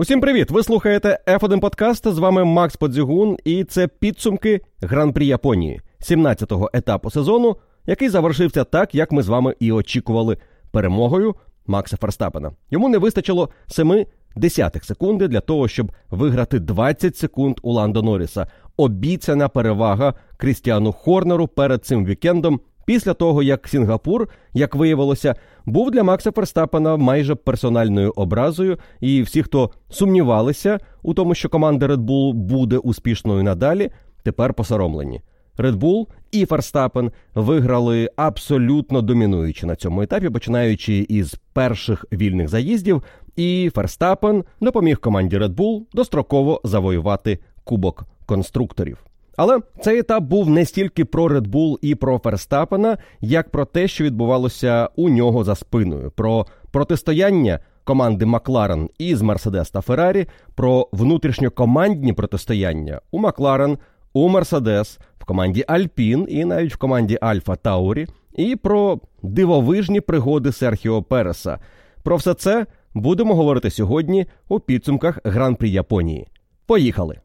Усім привіт! Ви слухаєте F1 Подкаст. З вами Макс Подзігун, і це підсумки Гран-прі Японії, 17-го етапу сезону, який завершився так, як ми з вами і очікували перемогою Макса Ферстапена. Йому не вистачило 7 десятих секунди для того, щоб виграти 20 секунд у Ландо Норріса. Обіцяна перевага Крістіану Хорнеру перед цим вікендом. Після того, як Сінгапур, як виявилося, був для Макса Ферстапена майже персональною образою, і всі, хто сумнівалися у тому, що команда Red Bull буде успішною надалі, тепер посоромлені. Red Bull і Ферстапен виграли абсолютно домінуючи на цьому етапі, починаючи із перших вільних заїздів, і Ферстапен допоміг команді Red Bull достроково завоювати кубок конструкторів. Але цей етап був не стільки про Red Bull і про Ферстапена, як про те, що відбувалося у нього за спиною, про протистояння команди Макларен із Мерседес та Феррарі, про внутрішньокомандні протистояння у Макларен, у Мерседес, в команді Альпін і навіть в команді Альфа Таурі, і про дивовижні пригоди Серхіо Переса. Про все це будемо говорити сьогодні у підсумках Гран-прі Японії. Поїхали!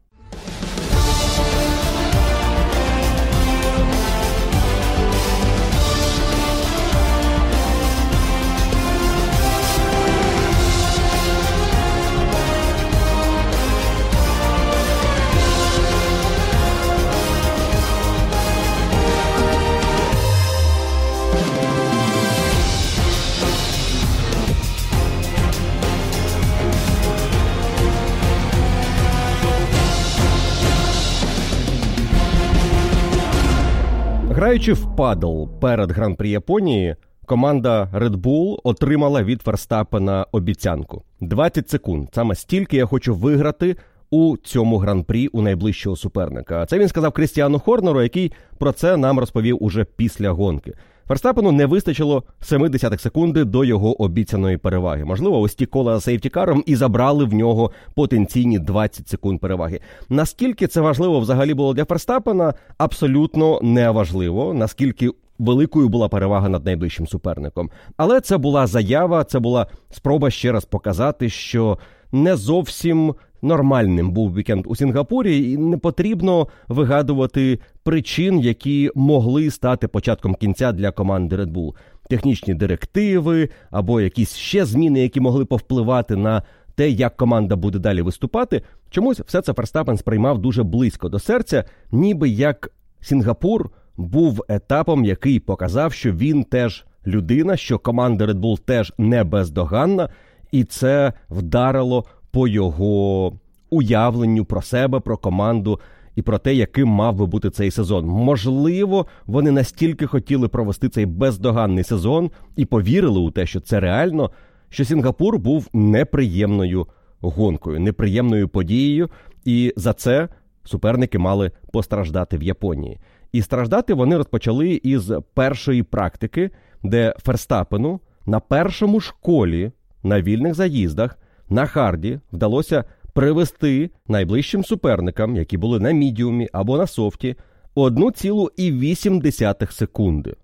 Граючи в падл перед гран-прі Японії, команда Red Bull отримала від Ферстапена обіцянку 20 секунд. Саме стільки я хочу виграти у цьому гран-прі у найближчого суперника. Це він сказав Крістіану Хорнеру, який про це нам розповів уже після гонки. Ферстапену не вистачило 70 секунди до його обіцяної переваги. Можливо, ось ті кола сейфтікаром і забрали в нього потенційні 20 секунд переваги. Наскільки це важливо взагалі було для Ферстапена, абсолютно не важливо. Наскільки великою була перевага над найближчим суперником. Але це була заява, це була спроба ще раз показати, що не зовсім нормальним був вікенд у Сінгапурі, і не потрібно вигадувати причин, які могли стати початком кінця для команди Red Bull. Технічні директиви або якісь ще зміни, які могли повпливати на те, як команда буде далі виступати. Чомусь все це Ферстапен сприймав дуже близько до серця, ніби як Сінгапур був етапом, який показав, що він теж людина, що команда Red Bull теж не бездоганна, і це вдарило по його уявленню про себе, про команду і про те, яким мав би бути цей сезон. Можливо, вони настільки хотіли провести цей бездоганний сезон і повірили у те, що це реально, що Сінгапур був неприємною гонкою, неприємною подією, і за це суперники мали постраждати в Японії. І страждати вони розпочали із першої практики, де Ферстапену на першому школі на вільних заїздах на харді вдалося привести найближчим суперникам, які були на мідіумі або на софті, 1,8 секунди.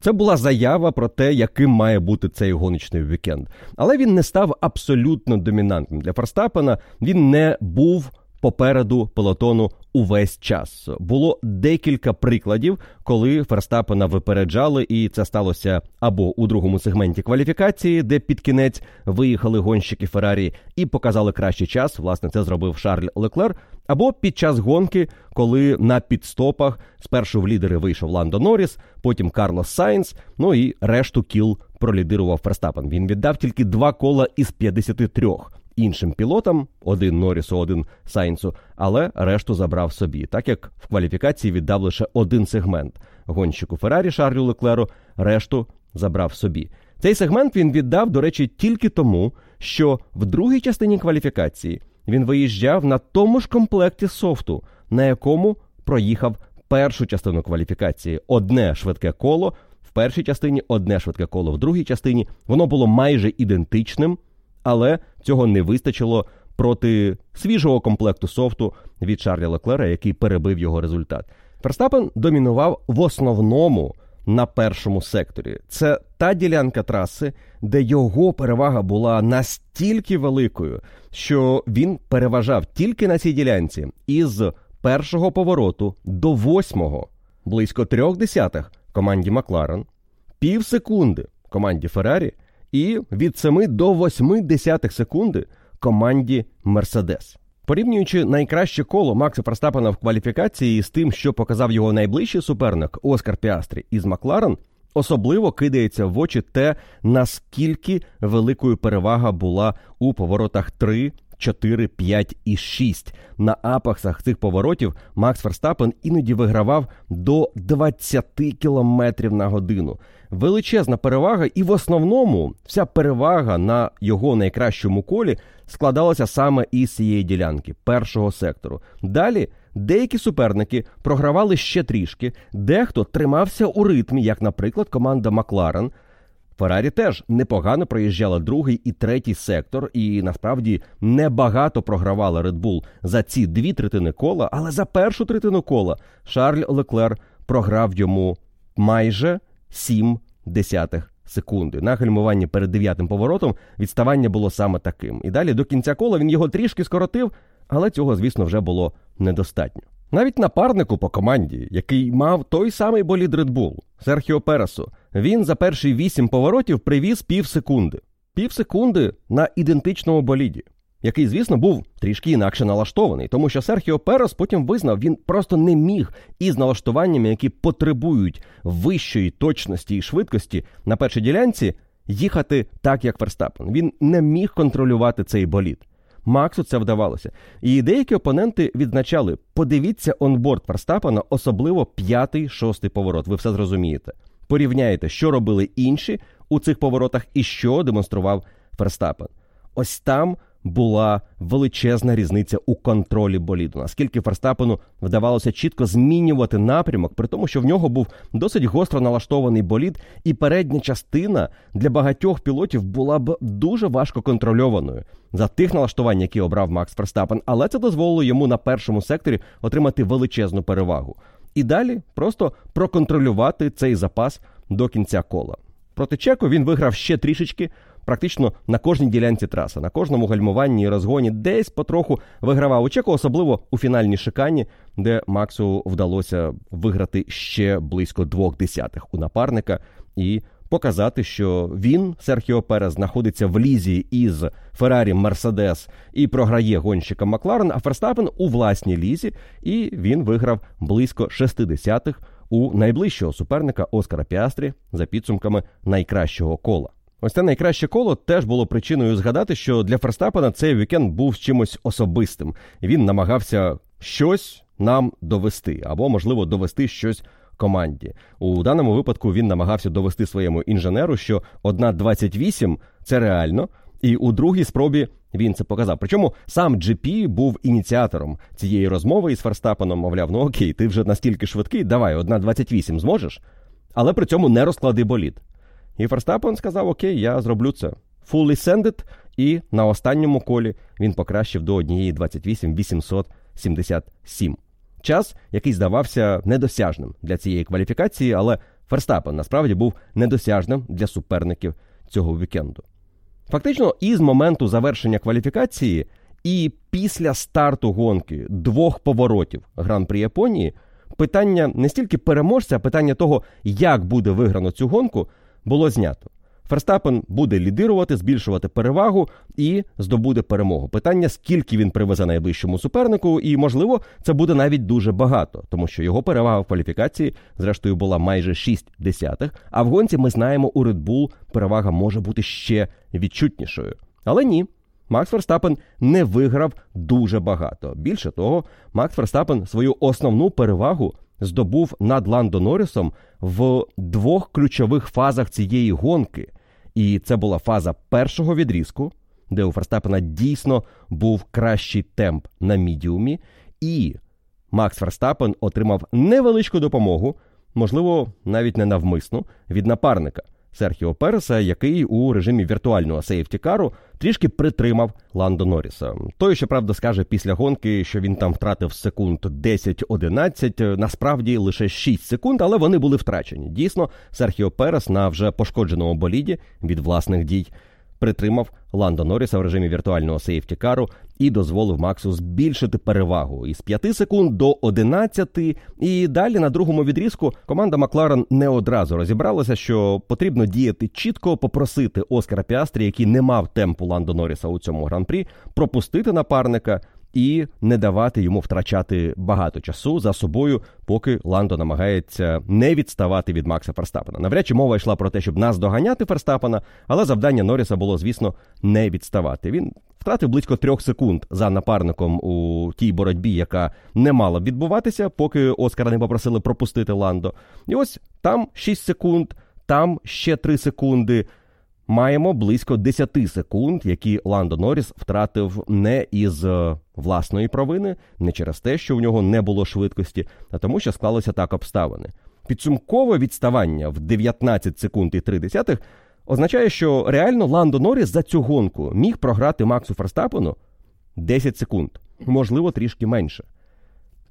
Це була заява про те, яким має бути цей гоночний вікенд. Але він не став абсолютно домінантним для Ферстапена. Він не був попереду пелотону увесь час. Було декілька прикладів, коли Ферстапена випереджали, і це сталося або у другому сегменті кваліфікації, де під кінець виїхали гонщики Феррарі і показали кращий час. Власне, це зробив Шарль Леклер. Або під час гонки, коли на піт-стопах спершу в лідери вийшов Ландо Норріс, потім Карлос Сайнс, ну і решту кіл пролідирував Ферстапен. Він віддав тільки два кола із 53 іншим пілотам, один Норрісу, один Сайнсу, але решту забрав собі, так як в кваліфікації віддав лише один сегмент. Гонщику Феррарі Шарлю Леклеру решту забрав собі. Цей сегмент він віддав, до речі, тільки тому, що в другій частині кваліфікації він виїжджав на тому ж комплекті софту, на якому проїхав першу частину кваліфікації. Одне швидке коло в першій частині, одне швидке коло в другій частині. Воно було майже ідентичним але цього не вистачило проти свіжого комплекту софту від Шарля Леклера, який перебив його результат. Ферстапен домінував в основному на першому секторі. Це та ділянка траси, де його перевага була настільки великою, що він переважав тільки на цій ділянці із першого повороту до восьмого, близько трьох десятих команді Макларен, пів секунди команді Феррарі і від 7 до 8 десятих секунди команді Мерседес. Порівнюючи найкраще коло Макса Ферстапена в кваліфікації з тим, що показав його найближчий суперник Оскар Піастрі із Макларен, особливо кидається в очі те, наскільки великою перевага була у поворотах 3, 4, 5 і 6. На апексах цих поворотів Макс Ферстапен іноді вигравав до 20 км на годину. Величезна перевага, і в основному вся перевага на його найкращому колі складалася саме із цієї ділянки першого сектору. Далі деякі суперники програвали ще трішки, дехто тримався у ритмі, як, наприклад, команда Макларен. Феррарі теж непогано проїжджала другий і третій сектор, і насправді небагато програвала Red Bull за ці дві третини кола, але за першу третину кола Шарль Леклер програв йому майже 7 десятих секунди. На гальмуванні перед дев'ятим поворотом відставання було саме таким. І далі до кінця кола він його трішки скоротив, але цього, звісно, вже було недостатньо. Навіть напарнику по команді, який мав той самий болід Red Bull, Серхіо Пересу, він за перші вісім поворотів привіз пів секунди. Пів секунди на ідентичному боліді який, звісно, був трішки інакше налаштований, тому що Серхіо Перес потім визнав, він просто не міг із налаштуваннями, які потребують вищої точності і швидкості на першій ділянці, їхати так, як Ферстапен. Він не міг контролювати цей болід. Максу це вдавалося. І деякі опоненти відзначали: подивіться онборд Ферстапена, особливо п'ятий, шостий поворот. Ви все зрозумієте. Порівняєте, що робили інші у цих поворотах і що демонстрував Ферстапен. Ось там була величезна різниця у контролі боліду. Наскільки Ферстапену вдавалося чітко змінювати напрямок, при тому, що в нього був досить гостро налаштований болід, і передня частина для багатьох пілотів була б дуже важко контрольованою за тих налаштувань, які обрав Макс Ферстапен, але це дозволило йому на першому секторі отримати величезну перевагу. І далі просто проконтролювати цей запас до кінця кола. Проти Чеку він виграв ще трішечки, практично на кожній ділянці траси, на кожному гальмуванні і розгоні десь потроху вигравав у Чеку, особливо у фінальній шикані, де Максу вдалося виграти ще близько двох десятих у напарника і показати, що він, Серхіо Перес, знаходиться в лізі із Феррарі Мерседес і програє гонщика Макларен, а Ферстапен у власній лізі, і він виграв близько 60 у найближчого суперника Оскара Піастрі за підсумками найкращого кола. Ось це найкраще коло теж було причиною згадати, що для Ферстапена цей вікенд був чимось особистим. Він намагався щось нам довести, або, можливо, довести щось команді. У даному випадку він намагався довести своєму інженеру, що 1.28 – це реально, і у другій спробі він це показав. Причому сам GP був ініціатором цієї розмови із Ферстапеном, мовляв, ну окей, ти вже настільки швидкий, давай, 1.28 зможеш, але при цьому не розклади болід. І Ферстапен сказав: Окей, я зроблю це. Fully sended, і на останньому колі він покращив до 1.28 877. Час, який здавався недосяжним для цієї кваліфікації, але Ферстапен насправді був недосяжним для суперників цього вікенду. Фактично, із моменту завершення кваліфікації і після старту гонки двох поворотів Гран-при Японії питання не стільки переможця, а питання того, як буде виграно цю гонку, було знято. Ферстапен буде лідирувати, збільшувати перевагу і здобуде перемогу. Питання, скільки він привезе найближчому супернику, і, можливо, це буде навіть дуже багато, тому що його перевага в кваліфікації, зрештою, була майже 6 десятих. А в гонці ми знаємо, у Red Bull перевага може бути ще відчутнішою. Але ні. Макс Ферстапен не виграв дуже багато. Більше того, Макс Ферстапен свою основну перевагу здобув над Ландо Норрісом в двох ключових фазах цієї гонки. І це була фаза першого відрізку, де у Ферстапена дійсно був кращий темп на мідіумі, і Макс Ферстапен отримав невеличку допомогу, можливо, навіть не навмисну, від напарника Серхіо Переса, який у режимі віртуального сейфтікару трішки притримав Ландо Норріса. Той, щоправда, скаже після гонки, що він там втратив секунд 10-11, насправді лише 6 секунд, але вони були втрачені. Дійсно, Серхіо Перес на вже пошкодженому боліді від власних дій притримав Ландо Норріса в режимі віртуального сейфтікару і дозволив Максу збільшити перевагу із 5 секунд до 11. І далі на другому відрізку команда Макларен не одразу розібралася, що потрібно діяти чітко, попросити Оскара Піастрі, який не мав темпу Ландо Норріса у цьому гран-прі, пропустити напарника і не давати йому втрачати багато часу за собою, поки Ландо намагається не відставати від Макса Ферстапена. Навряд чи мова йшла про те, щоб нас доганяти Ферстапена, але завдання Норріса було, звісно, не відставати. Він втратив близько трьох секунд за напарником у тій боротьбі, яка не мала відбуватися, поки Оскара не попросили пропустити Ландо. І ось там 6 секунд, там ще 3 секунди маємо близько 10 секунд, які Ландо Норріс втратив не із е, власної провини, не через те, що в нього не було швидкості, а тому, що склалися так обставини. Підсумкове відставання в 19 секунд і 3 десятих означає, що реально Ландо Норріс за цю гонку міг програти Максу Ферстапену 10 секунд, можливо, трішки менше.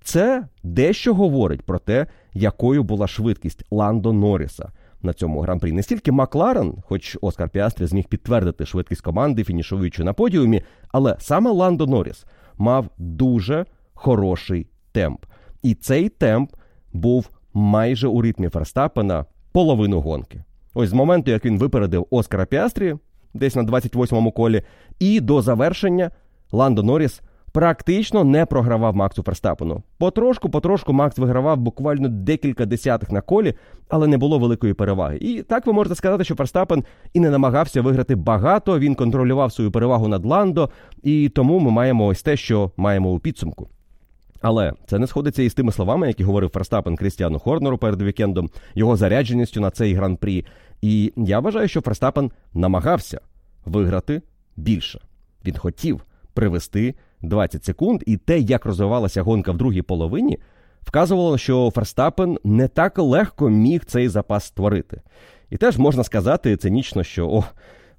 Це дещо говорить про те, якою була швидкість Ландо Норріса на цьому гран-прі. Не стільки Макларен, хоч Оскар Піастрі зміг підтвердити швидкість команди, фінішуючи на подіумі, але саме Ландо Норріс мав дуже хороший темп. І цей темп був майже у ритмі Ферстапена половину гонки. Ось з моменту, як він випередив Оскара Піастрі, десь на 28-му колі, і до завершення Ландо Норріс практично не програвав Максу Ферстапену. Потрошку, потрошку Макс вигравав буквально декілька десятих на колі, але не було великої переваги. І так ви можете сказати, що Ферстапен і не намагався виграти багато. Він контролював свою перевагу над Ландо, і тому ми маємо ось те, що маємо у підсумку. Але це не сходиться із тими словами, які говорив Ферстапен Крістіану Хорнеру перед вікендом, його зарядженістю на цей гран-прі. І я вважаю, що Ферстапен намагався виграти більше. Він хотів привести 20 секунд, і те, як розвивалася гонка в другій половині, вказувало, що Ферстапен не так легко міг цей запас створити. І теж можна сказати цинічно, що о,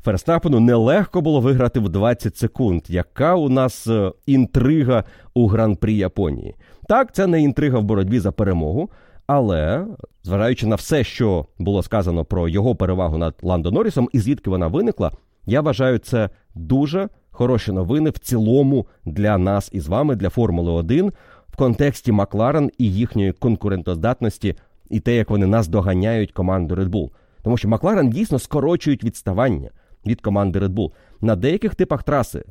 Ферстапену нелегко було виграти в 20 секунд. Яка у нас е, інтрига у гран-прі Японії? Так, це не інтрига в боротьбі за перемогу. Але, зважаючи на все, що було сказано про його перевагу над Ландо Норрісом і звідки вона виникла, я вважаю це дуже хороші новини в цілому для нас із вами, для Формули 1 в контексті Макларен і їхньої конкурентоздатності, і те, як вони нас доганяють команду Red Bull. Тому що Макларен дійсно скорочують відставання від команди Red Bull. На деяких типах траси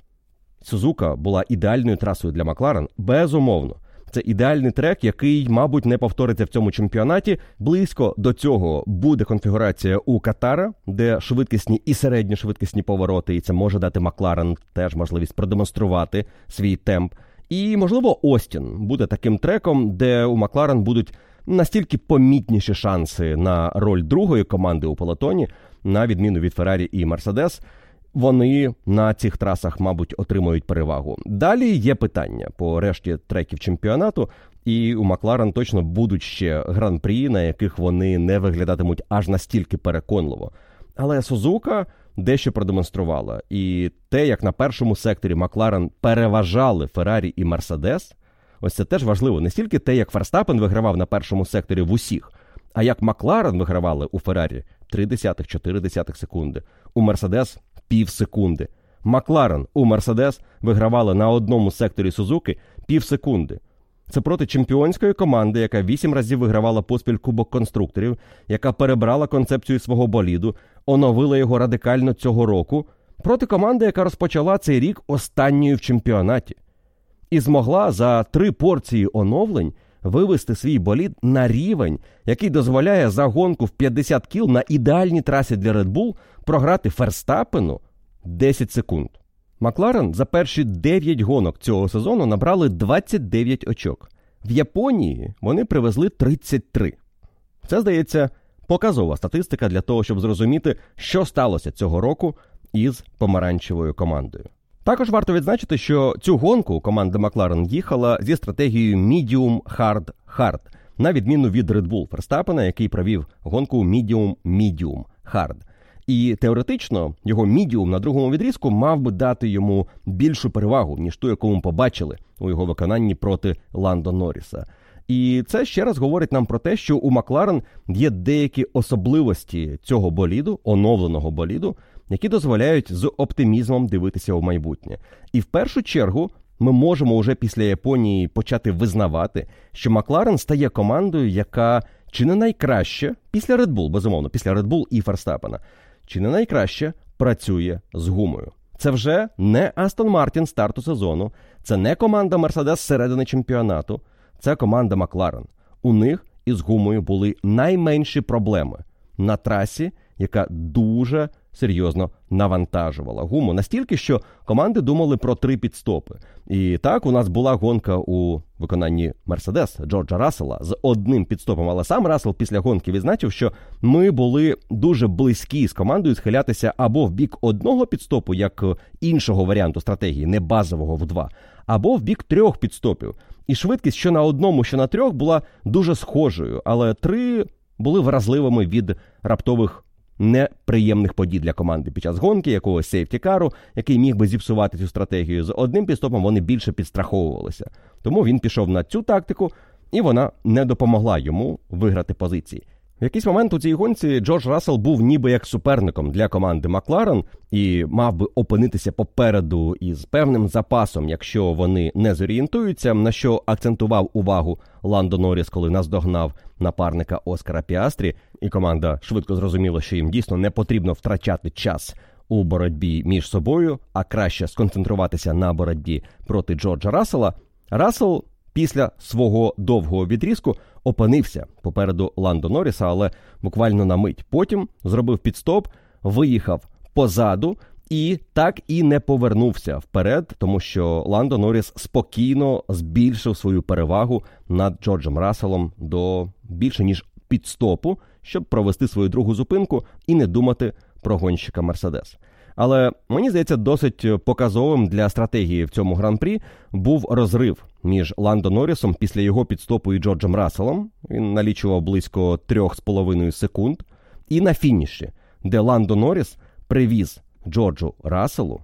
Сузука була ідеальною трасою для Макларен, безумовно. Це ідеальний трек, який, мабуть, не повториться в цьому чемпіонаті. Близько до цього буде конфігурація у Катара, де швидкісні і середньошвидкісні повороти, і це може дати Макларен теж можливість продемонструвати свій темп. І, можливо, Остін буде таким треком, де у Макларен будуть настільки помітніші шанси на роль другої команди у полотоні, на відміну від Феррарі і Мерседес вони на цих трасах, мабуть, отримують перевагу. Далі є питання по решті треків чемпіонату, і у Макларен точно будуть ще гран-прі, на яких вони не виглядатимуть аж настільки переконливо. Але Сузука дещо продемонструвала. І те, як на першому секторі Макларен переважали Феррарі і Мерседес, ось це теж важливо. Не стільки те, як Ферстапен вигравав на першому секторі в усіх, а як Макларен вигравали у Феррарі 0,3-4 секунди, у Мерседес пів секунди. Макларен у Мерседес вигравали на одному секторі Сузуки пів секунди. Це проти чемпіонської команди, яка вісім разів вигравала поспіль кубок конструкторів, яка перебрала концепцію свого боліду, оновила його радикально цього року, проти команди, яка розпочала цей рік останньою в чемпіонаті, і змогла за три порції оновлень вивести свій болід на рівень, який дозволяє за гонку в 50 кіл на ідеальній трасі для Red Bull програти Ферстапену 10 секунд. Макларен за перші 9 гонок цього сезону набрали 29 очок. В Японії вони привезли 33. Це здається показова статистика для того, щоб зрозуміти, що сталося цього року із помаранчевою командою. Також варто відзначити, що цю гонку команда Макларен їхала зі стратегією Medium Hard Hard, на відміну від Red Bull Ферстапена, який провів гонку Medium Medium Hard. І теоретично його мідіум на другому відрізку мав би дати йому більшу перевагу, ніж ту, яку ми побачили у його виконанні проти Ландо Норріса. І це ще раз говорить нам про те, що у Макларен є деякі особливості цього боліду, оновленого боліду, які дозволяють з оптимізмом дивитися у майбутнє. І в першу чергу ми можемо уже після Японії почати визнавати, що Макларен стає командою, яка чи не найкраще після Red Bull, безумовно, після Red Bull і Ферстапена, чи не найкраще працює з гумою. Це вже не Астон Мартін старту сезону, це не команда Мерседес середини чемпіонату, це команда Макларен. У них із гумою були найменші проблеми на трасі, яка дуже серйозно навантажувала гуму настільки, що команди думали про три підстопи. І так у нас була гонка у виконанні Мерседес Джорджа Рассела з одним підстопом. Але сам Рассел після гонки відзначив, що ми були дуже близькі з командою схилятися або в бік одного підстопу, як іншого варіанту стратегії, не базового в два, або в бік трьох підстопів. І швидкість, що на одному, що на трьох, була дуже схожою, але три були вразливими від раптових неприємних подій для команди під час гонки, якогось сейфтікару, який міг би зіпсувати цю стратегію. З одним підстопом вони більше підстраховувалися. Тому він пішов на цю тактику, і вона не допомогла йому виграти позиції. В якийсь момент у цій гонці Джордж Рассел був ніби як суперником для команди Макларен і мав би опинитися попереду із певним запасом, якщо вони не зорієнтуються, на що акцентував увагу Ландо Норріс, коли наздогнав напарника Оскара Піастрі, і команда швидко зрозуміла, що їм дійсно не потрібно втрачати час у боротьбі між собою, а краще сконцентруватися на боротьбі проти Джорджа Рассела. Рассел після свого довгого відрізку опинився попереду Ландо Норріса, але буквально на мить. Потім зробив підстоп, виїхав позаду. І так і не повернувся вперед, тому що Ландо Норріс спокійно збільшив свою перевагу над Джорджем Расселом до більше ніж підстопу, щоб провести свою другу зупинку і не думати про гонщика Мерседес. Але мені здається, досить показовим для стратегії в цьому гран-прі був розрив між Ландо Норрісом після його підстопу і Джорджем Расселом. Він налічував близько 3,5 секунд. І на фініші, де Ландо Норріс привіз Джорджу Расселу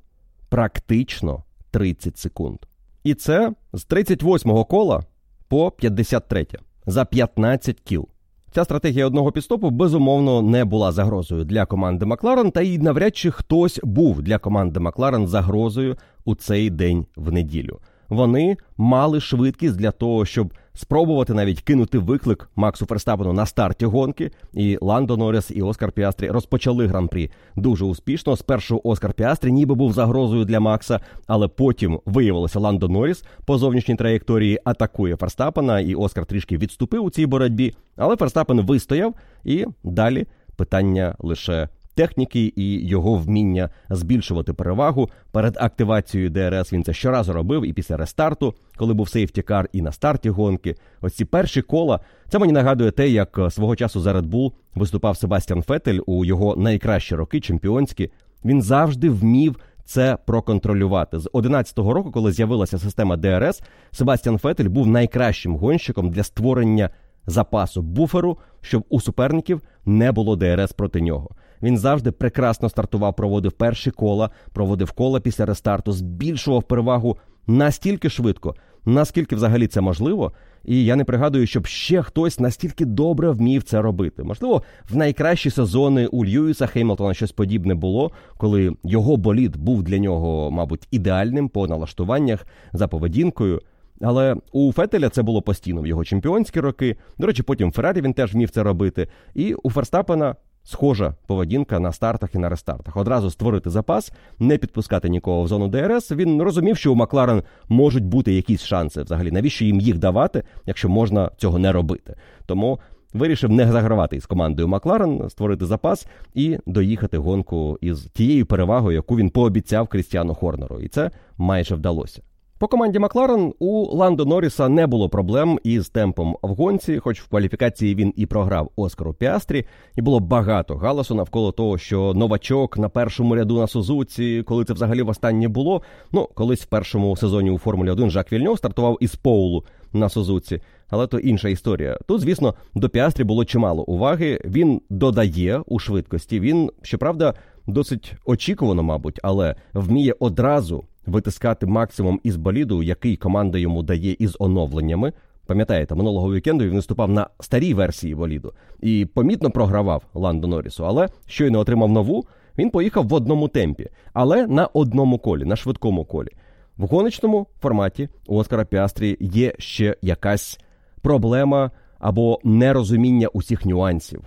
практично 30 секунд. І це з 38-го кола по 53 за 15 кіл. Ця стратегія одного підстопу безумовно не була загрозою для команди Макларен, та й навряд чи хтось був для команди Макларен загрозою у цей день в неділю. Вони мали швидкість для того, щоб спробувати навіть кинути виклик Максу Ферстапену на старті гонки. І Ландо Норріс і Оскар Піастрі розпочали гран-прі дуже успішно. Спершу Оскар Піастрі ніби був загрозою для Макса, але потім виявилося Ландо Норріс по зовнішній траєкторії атакує Ферстапена, і Оскар трішки відступив у цій боротьбі. Але Ферстапен вистояв і далі питання лише техніки і його вміння збільшувати перевагу перед активацією ДРС. Він це щоразу робив і після рестарту, коли був сейфтікар, і на старті гонки. Ось ці перші кола. Це мені нагадує те, як свого часу за Red Bull виступав Себастьян Фетель у його найкращі роки, чемпіонські. Він завжди вмів. Це проконтролювати з 11-го року, коли з'явилася система ДРС, Себастьян Фетель був найкращим гонщиком для створення запасу буферу, щоб у суперників не було ДРС проти нього. Він завжди прекрасно стартував, проводив перші кола, проводив кола після рестарту, збільшував перевагу настільки швидко, наскільки взагалі це можливо. І я не пригадую, щоб ще хтось настільки добре вмів це робити. Можливо, в найкращі сезони у Льюіса Хеймлтона щось подібне було, коли його болід був для нього, мабуть, ідеальним по налаштуваннях за поведінкою. Але у Фетеля це було постійно в його чемпіонські роки. До речі, потім Феррарі він теж вмів це робити. І у Ферстапена схожа поведінка на стартах і на рестартах. Одразу створити запас, не підпускати нікого в зону ДРС. Він розумів, що у Макларен можуть бути якісь шанси взагалі. Навіщо їм їх давати, якщо можна цього не робити? Тому. Вирішив не загравати із командою Макларен, створити запас і доїхати гонку із тією перевагою, яку він пообіцяв Крістіану Хорнеру, і це майже вдалося. По команді Макларен у Ландо Норріса не було проблем із темпом в гонці, хоч в кваліфікації він і програв Оскару Піастрі, і було багато галасу навколо того, що новачок на першому ряду на Сузуці, коли це взагалі востаннє було. Ну, колись в першому сезоні у Формулі 1 Жак Вільньов стартував із Поулу на Сузуці. але то інша історія. Тут, звісно, до Піастрі було чимало уваги. Він додає у швидкості. Він, щоправда, досить очікувано, мабуть, але вміє одразу витискати максимум із боліду, який команда йому дає із оновленнями. Пам'ятаєте, минулого вікенду він виступав на старій версії боліду і помітно програвав Ландо Норрісу, але щойно отримав нову. Він поїхав в одному темпі, але на одному колі, на швидкому колі. В гоночному форматі у Оскара Піастрі є ще якась проблема або нерозуміння усіх нюансів,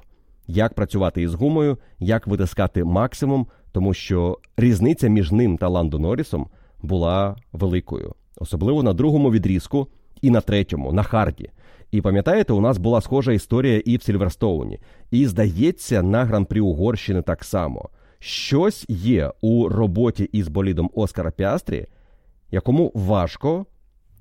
як працювати із гумою, як витискати максимум, тому що різниця між ним та Ландо Норрісом була великою, особливо на другому відрізку і на третьому, на харді. І пам'ятаєте, у нас була схожа історія і в Сільверстоуні. І здається, на гран-прі Угорщини так само. Щось є у роботі із болідом Оскара Піастрі, якому важко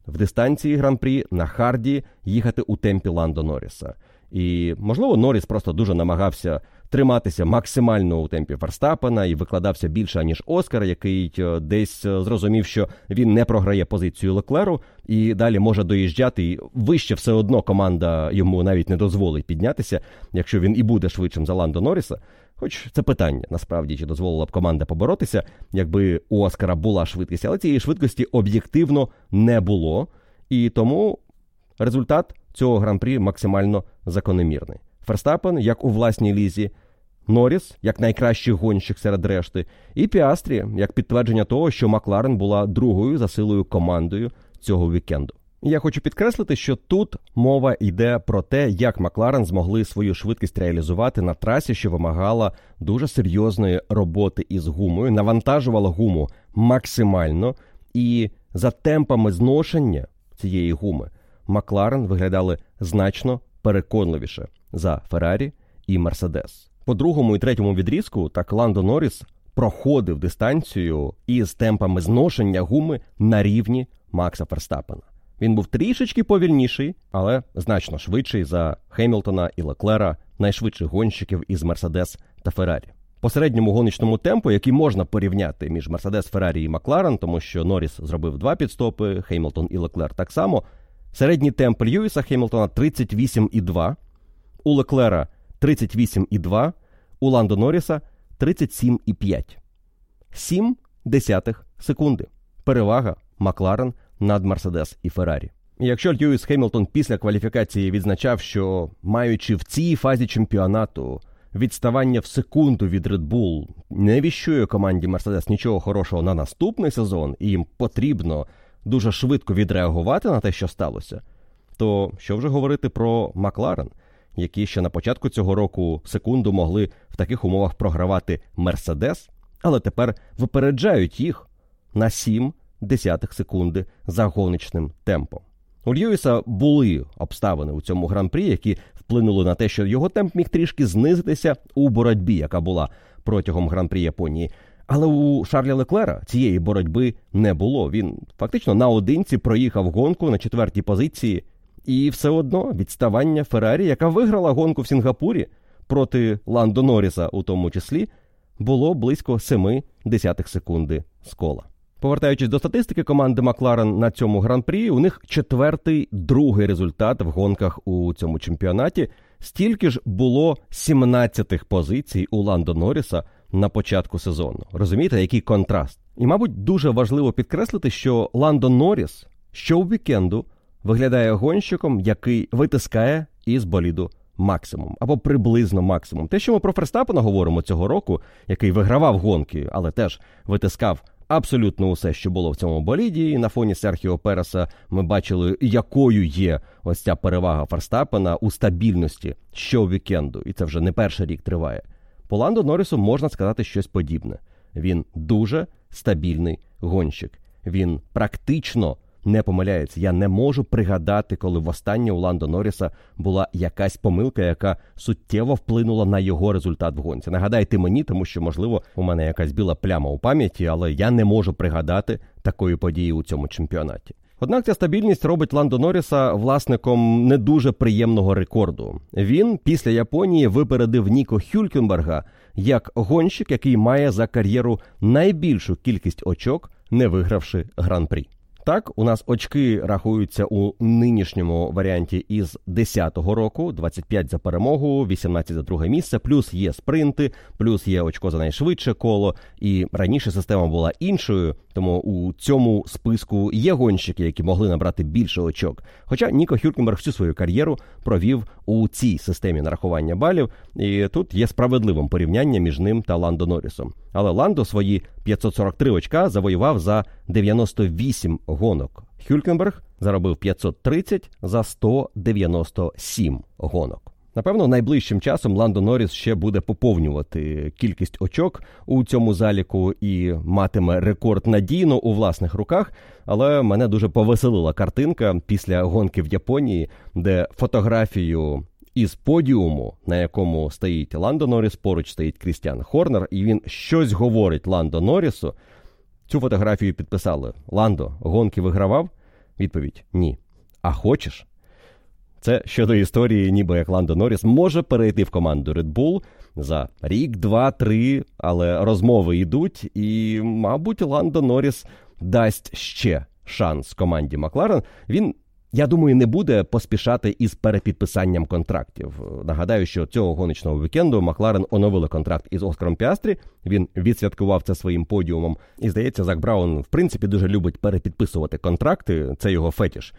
в дистанції гран-прі на Харді їхати у темпі Ландо Норріса. І, можливо, Норріс просто дуже намагався триматися максимально у темпі Ферстапена і викладався більше, ніж Оскар, який е, десь е, зрозумів, що він не програє позицію Леклеру і далі може доїжджати. І вище все одно команда йому навіть не дозволить піднятися, якщо він і буде швидшим за Ландо Норріса. Хоч це питання насправді чи дозволила б команда поборотися, якби у Оскара була швидкість, але цієї швидкості об'єктивно не було. І тому результат цього гран-прі максимально закономірний. Ферстапен, як у власній лізі, Норріс, як найкращий гонщик серед решти, і Піастрі як підтвердження того, що Макларен була другою за силою командою цього вікенду. Я хочу підкреслити, що тут мова йде про те, як Макларен змогли свою швидкість реалізувати на трасі, що вимагала дуже серйозної роботи із гумою, навантажувала гуму максимально, і за темпами зношення цієї гуми Макларен виглядали значно переконливіше за Феррарі і Мерседес. По другому і третьому відрізку так Ландо Норріс проходив дистанцію із темпами зношення гуми на рівні Макса Ферстапена. Він був трішечки повільніший, але значно швидший за Хемілтона і Леклера, найшвидших гонщиків із Мерседес та Феррарі. По середньому гоночному темпу, який можна порівняти між Мерседес, Феррарі і Макларен, тому що Норріс зробив два піт-стопи, Хемілтон і Леклер так само. Середній темп Льюіса Хемілтона 38,2, у Леклера 38,2, у Ландо Норріса 37,5. 7 десятих секунди. Перевага Макларен над Мерседес і Феррарі. Якщо Льюіс Хемілтон після кваліфікації відзначав, що маючи в цій фазі чемпіонату відставання в секунду від Red Bull не віщує команді Мерседес нічого хорошого на наступний сезон, і їм потрібно дуже швидко відреагувати на те, що сталося, то що вже говорити про Макларен, які ще на початку цього року секунду могли в таких умовах програвати Мерседес, але тепер випереджають їх на 7 десятих секунди за гоночним темпом. У Льюіса були обставини у цьому гран-прі, які вплинули на те, що його темп міг трішки знизитися у боротьбі, яка була протягом гран-прі Японії. Але у Шарля Леклера цієї боротьби не було. Він фактично наодинці проїхав гонку на четвертій позиції, і все одно відставання Феррарі, яка виграла гонку в Сінгапурі проти Ландо Норріса, у тому числі, було близько 7 десятих секунди з кола. Повертаючись до статистики команди Макларен на цьому гран-прі, у них четвертий другий результат в гонках у цьому чемпіонаті. Стільки ж було 17-х позицій у Ландо Норріса на початку сезону. Розумієте, який контраст? І, мабуть, дуже важливо підкреслити, що Ландо Норріс щовікенду виглядає гонщиком, який витискає із боліду максимум або приблизно максимум. Те, що ми про Ферстапена говоримо цього року, який вигравав гонки, але теж витискав абсолютно усе, що було в цьому боліді. І на фоні Серхіо Переса ми бачили, якою є ось ця перевага Ферстапена у стабільності щовікенду. І це вже не перший рік триває. По Ландо Норрісу можна сказати щось подібне. Він дуже стабільний гонщик. Він практично не помиляється. Я не можу пригадати, коли востаннє у Ландо Норріса була якась помилка, яка суттєво вплинула на його результат в гонці. Нагадайте мені, тому що, можливо, у мене якась біла пляма у пам'яті, але я не можу пригадати такої події у цьому чемпіонаті. Однак ця стабільність робить Ландо Норріса власником не дуже приємного рекорду. Він після Японії випередив Ніко Хюлькенберга як гонщик, який має за кар'єру найбільшу кількість очок, не вигравши гран-прі. Так, у нас очки рахуються у нинішньому варіанті із 10-го року: 25 за перемогу, 18 за друге місце, плюс є спринти, плюс є очко за найшвидше коло. І раніше система була іншою, тому у цьому списку є гонщики, які могли набрати більше очок. Хоча Ніко Хюркенберг всю свою кар'єру провів у цій системі нарахування балів, і тут є справедливим порівняння між ним та Ландо Норрісом. Але Ландо свої 543 очка завоював за 98 гонок. Хюлькенберг заробив 530 за 197 гонок. Напевно, найближчим часом Ландо Норріс ще буде поповнювати кількість очок у цьому заліку і матиме рекорд надійно у власних руках. Але мене дуже повеселила картинка після гонки в Японії, де фотографію із подіуму, на якому стоїть Ландо Норріс, поруч стоїть Крістіан Хорнер, і він щось говорить Ландо Норрісу. Цю фотографію підписали: Ландо, гонки вигравав? Відповідь ні. А хочеш? Це щодо історії, ніби як Ландо Норріс може перейти в команду Red Bull за рік, два, три, але розмови йдуть, і, мабуть, Ландо Норріс дасть ще шанс команді Макларен. Він я думаю, не буде поспішати із перепідписанням контрактів. Нагадаю, що цього гоночного вікенду Макларен оновили контракт із Оскаром Піастрі. Він відсвяткував це своїм подіумом. І здається, Зак Браун в принципі дуже любить перепідписувати контракти. Це його фетіш.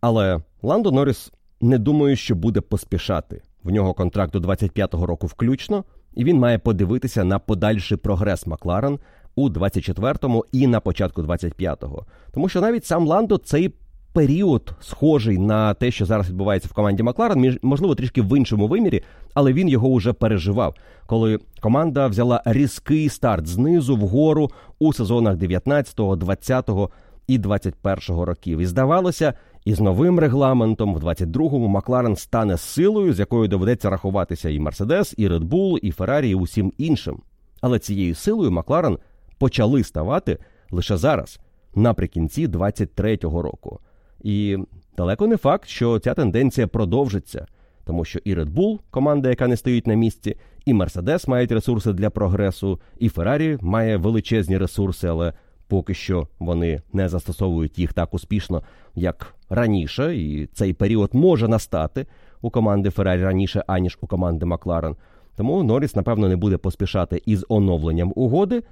Але Ландо Норріс не думаю, що буде поспішати. В нього контракт до 25-го року включно, і він має подивитися на подальший прогрес Макларен у 24-му і на початку 25-го. Тому що навіть сам Ландо цей період схожий на те, що зараз відбувається в команді Макларен, можливо, трішки в іншому вимірі, але він його вже переживав, коли команда взяла різкий старт знизу вгору у сезонах 19-го, 20-го і 21-го років. І здавалося, із новим регламентом в 22-му Макларен стане силою, з якою доведеться рахуватися і Мерседес, і Редбул, і Феррарі, і усім іншим. Але цією силою Макларен почали ставати лише зараз, наприкінці 23-го року. І далеко не факт, що ця тенденція продовжиться, тому що і Red Bull, команда, яка не стоїть на місці, і Mercedes мають ресурси для прогресу, і Ferrari має величезні ресурси, але поки що вони не застосовують їх так успішно, як раніше. І цей період може настати у команди Ferrari раніше, аніж у команди Макларен. Тому Норріс, напевно, не буде поспішати із оновленням угоди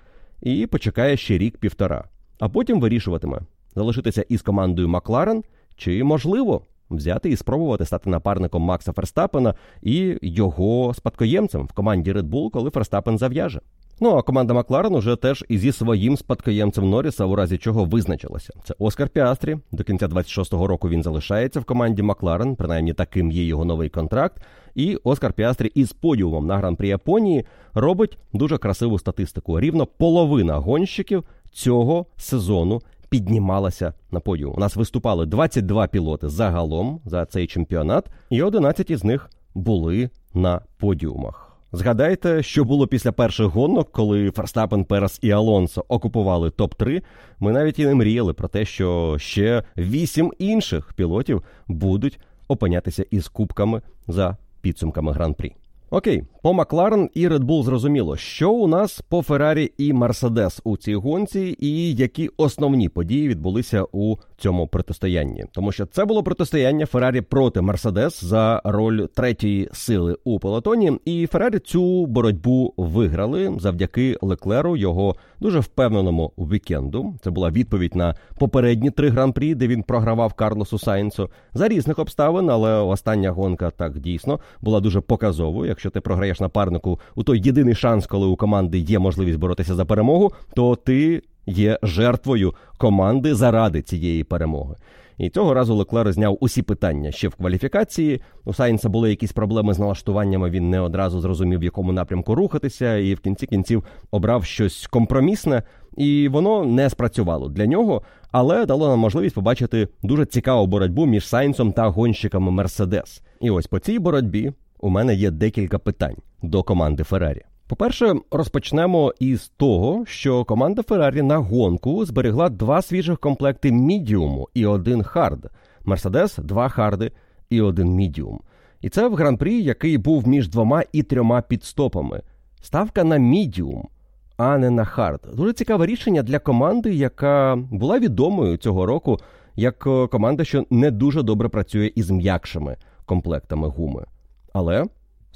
і почекає ще рік-півтора, а потім вирішуватиме, залишитися із командою Макларен, чи можливо взяти і спробувати стати напарником Макса Ферстапена і його спадкоємцем в команді Red Bull, коли Ферстапен зав'яже. Ну а команда Макларен уже теж і зі своїм спадкоємцем Норріса, у разі чого визначилася. Це Оскар Піастрі. До кінця 26-го року він залишається в команді Макларен, принаймні таким є його новий контракт. І Оскар Піастрі із подіумом на гран-прі Японії робить дуже красиву статистику. Рівно половина гонщиків цього сезону піднімалася на подіум. У нас виступали 22 пілоти загалом за цей чемпіонат, і 11 із них були на подіумах. Згадайте, що було після перших гонок, коли Ферстапен, Перес і Алонсо окупували топ-3. Ми навіть і не мріяли про те, що ще вісім інших пілотів будуть опинятися із кубками за підсумками гран-прі. Окей, по Макларен і Red Bull зрозуміло, що у нас по Феррарі і Мерседес у цій гонці, і які основні події відбулися у цьому протистоянні, тому що це було протистояння Феррарі проти Мерседес за роль третьої сили у пелотоні. І Феррарі цю боротьбу виграли завдяки Леклеру, його дуже впевненому вікенду. Це була відповідь на попередні три гран-прі, де він програвав Карлосу Сайнцу за різних обставин. Але остання гонка так дійсно була дуже показовою. Якщо ти програєш напарнику у той єдиний шанс, коли у команди є можливість боротися за перемогу, то ти є жертвою команди заради цієї перемоги. І цього разу Леклер зняв усі питання ще в кваліфікації. У Сайнса були якісь проблеми з налаштуваннями. Він не одразу зрозумів, в якому напрямку рухатися, і в кінці кінців обрав щось компромісне, і воно не спрацювало для нього, але дало нам можливість побачити дуже цікаву боротьбу між Сайнсом та гонщиками Мерседес. І ось по цій боротьбі у мене є декілька питань до команди Феррарі. По-перше, розпочнемо із того, що команда Феррарі на гонку зберегла два свіжих комплекти мідіуму і один hard. Мерседес два харди і один мідіум. І це в гран-прі, який був між двома і трьома піт-стопами. Ставка на мідіум. а не на хард. Дуже цікаве рішення для команди, яка була відомою цього року як е, команда, що не дуже добре працює із м'якшими комплектами гуми. Але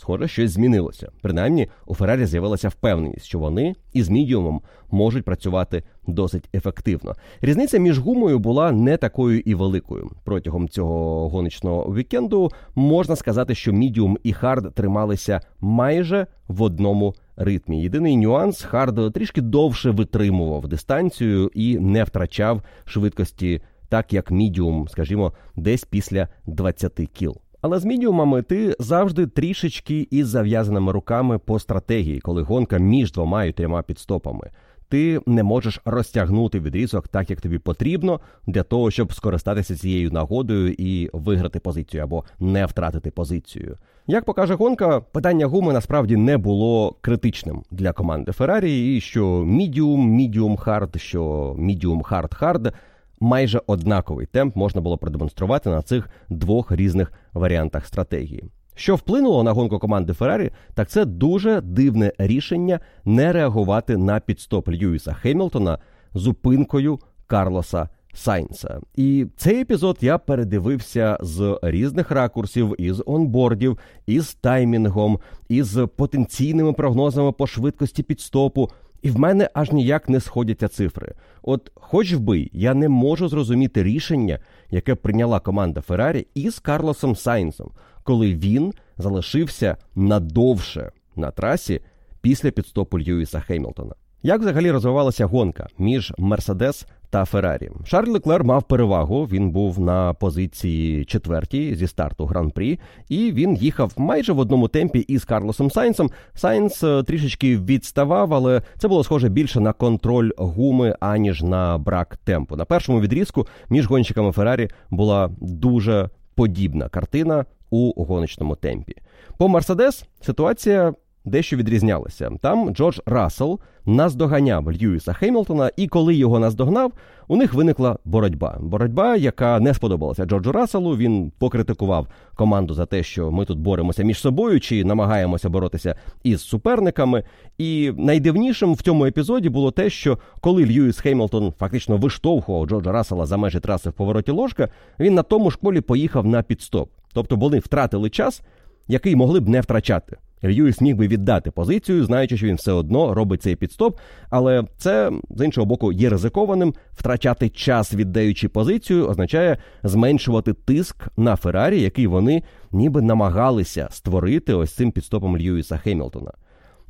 Схоже, щось змінилося. Принаймні, у Феррарі з'явилася впевненість, що вони із мідіумом можуть працювати досить ефективно. Різниця між гумою була не такою і великою. Протягом цього гоночного вікенду можна сказати, що мідіум і hard трималися майже в одному ритмі. Єдиний нюанс hard трішки довше витримував дистанцію і не втрачав швидкості, так як мідіум, скажімо, десь після 20 кіл. Але з мідіумами ти завжди трішечки із зав'язаними руками по стратегії, коли гонка між двома і трьома піт-стопами. Ти не можеш розтягнути відрізок так, як тобі потрібно, для того, щоб скористатися цією нагодою і виграти позицію або не втратити позицію. Як покаже гонка, питання гуми насправді не було критичним для команди Феррарі, і що medium, medium hard, що medium hard hard майже однаковий темп можна було продемонструвати на цих двох різних варіантах стратегії. Що вплинуло на гонку команди Феррарі, так це дуже дивне рішення не реагувати на піт-стоп Льюіса Хемілтона зупинкою Карлоса Сайнса. І цей епізод я передивився з різних ракурсів, із онбордів, із таймінгом, із потенційними прогнозами по швидкості підстопу. І в мене аж ніяк не сходяться цифри. От, хоч вбий, я не можу зрозуміти рішення, яке прийняла команда Феррарі із Карлосом Сайнсом, коли він залишився надовше на трасі після піт-стопу Льюіса Хемілтона. Як взагалі розвивалася гонка між Мерседес та Феррарі? Шарль Леклер мав перевагу. Він був на позиції четвертій зі старту гран-прі, і він їхав майже в одному темпі із Карлосом Сайнсом. Сайнс е, трішечки відставав, але це було схоже більше на контроль гуми аніж на брак темпу. На першому відрізку між гонщиками Феррарі була дуже подібна картина у гоночному темпі. По Мерседес ситуація дещо відрізнялися. Там Джордж Рассел наздоганяв Льюіса Хемілтона, і коли його наздогнав, у них виникла боротьба. Боротьба, яка не сподобалася Джорджу Расселу. Він покритикував команду за те, що ми тут боремося між собою чи намагаємося боротися із суперниками. І найдивнішим в цьому епізоді було те, що коли Льюіс Хемілтон фактично виштовхував Джорджа Рассела за межі траси в повороті ложка, він на тому ж колі поїхав на підстоп. Тобто вони втратили час, який могли б не втрачати. Льюіс міг би віддати позицію, знаючи, що він все одно робить цей підстоп, але це з іншого боку є ризикованим. Втрачати час, віддаючи позицію, означає зменшувати тиск на Феррарі, який вони ніби намагалися створити ось цим підстопом Льюіса Хемілтона.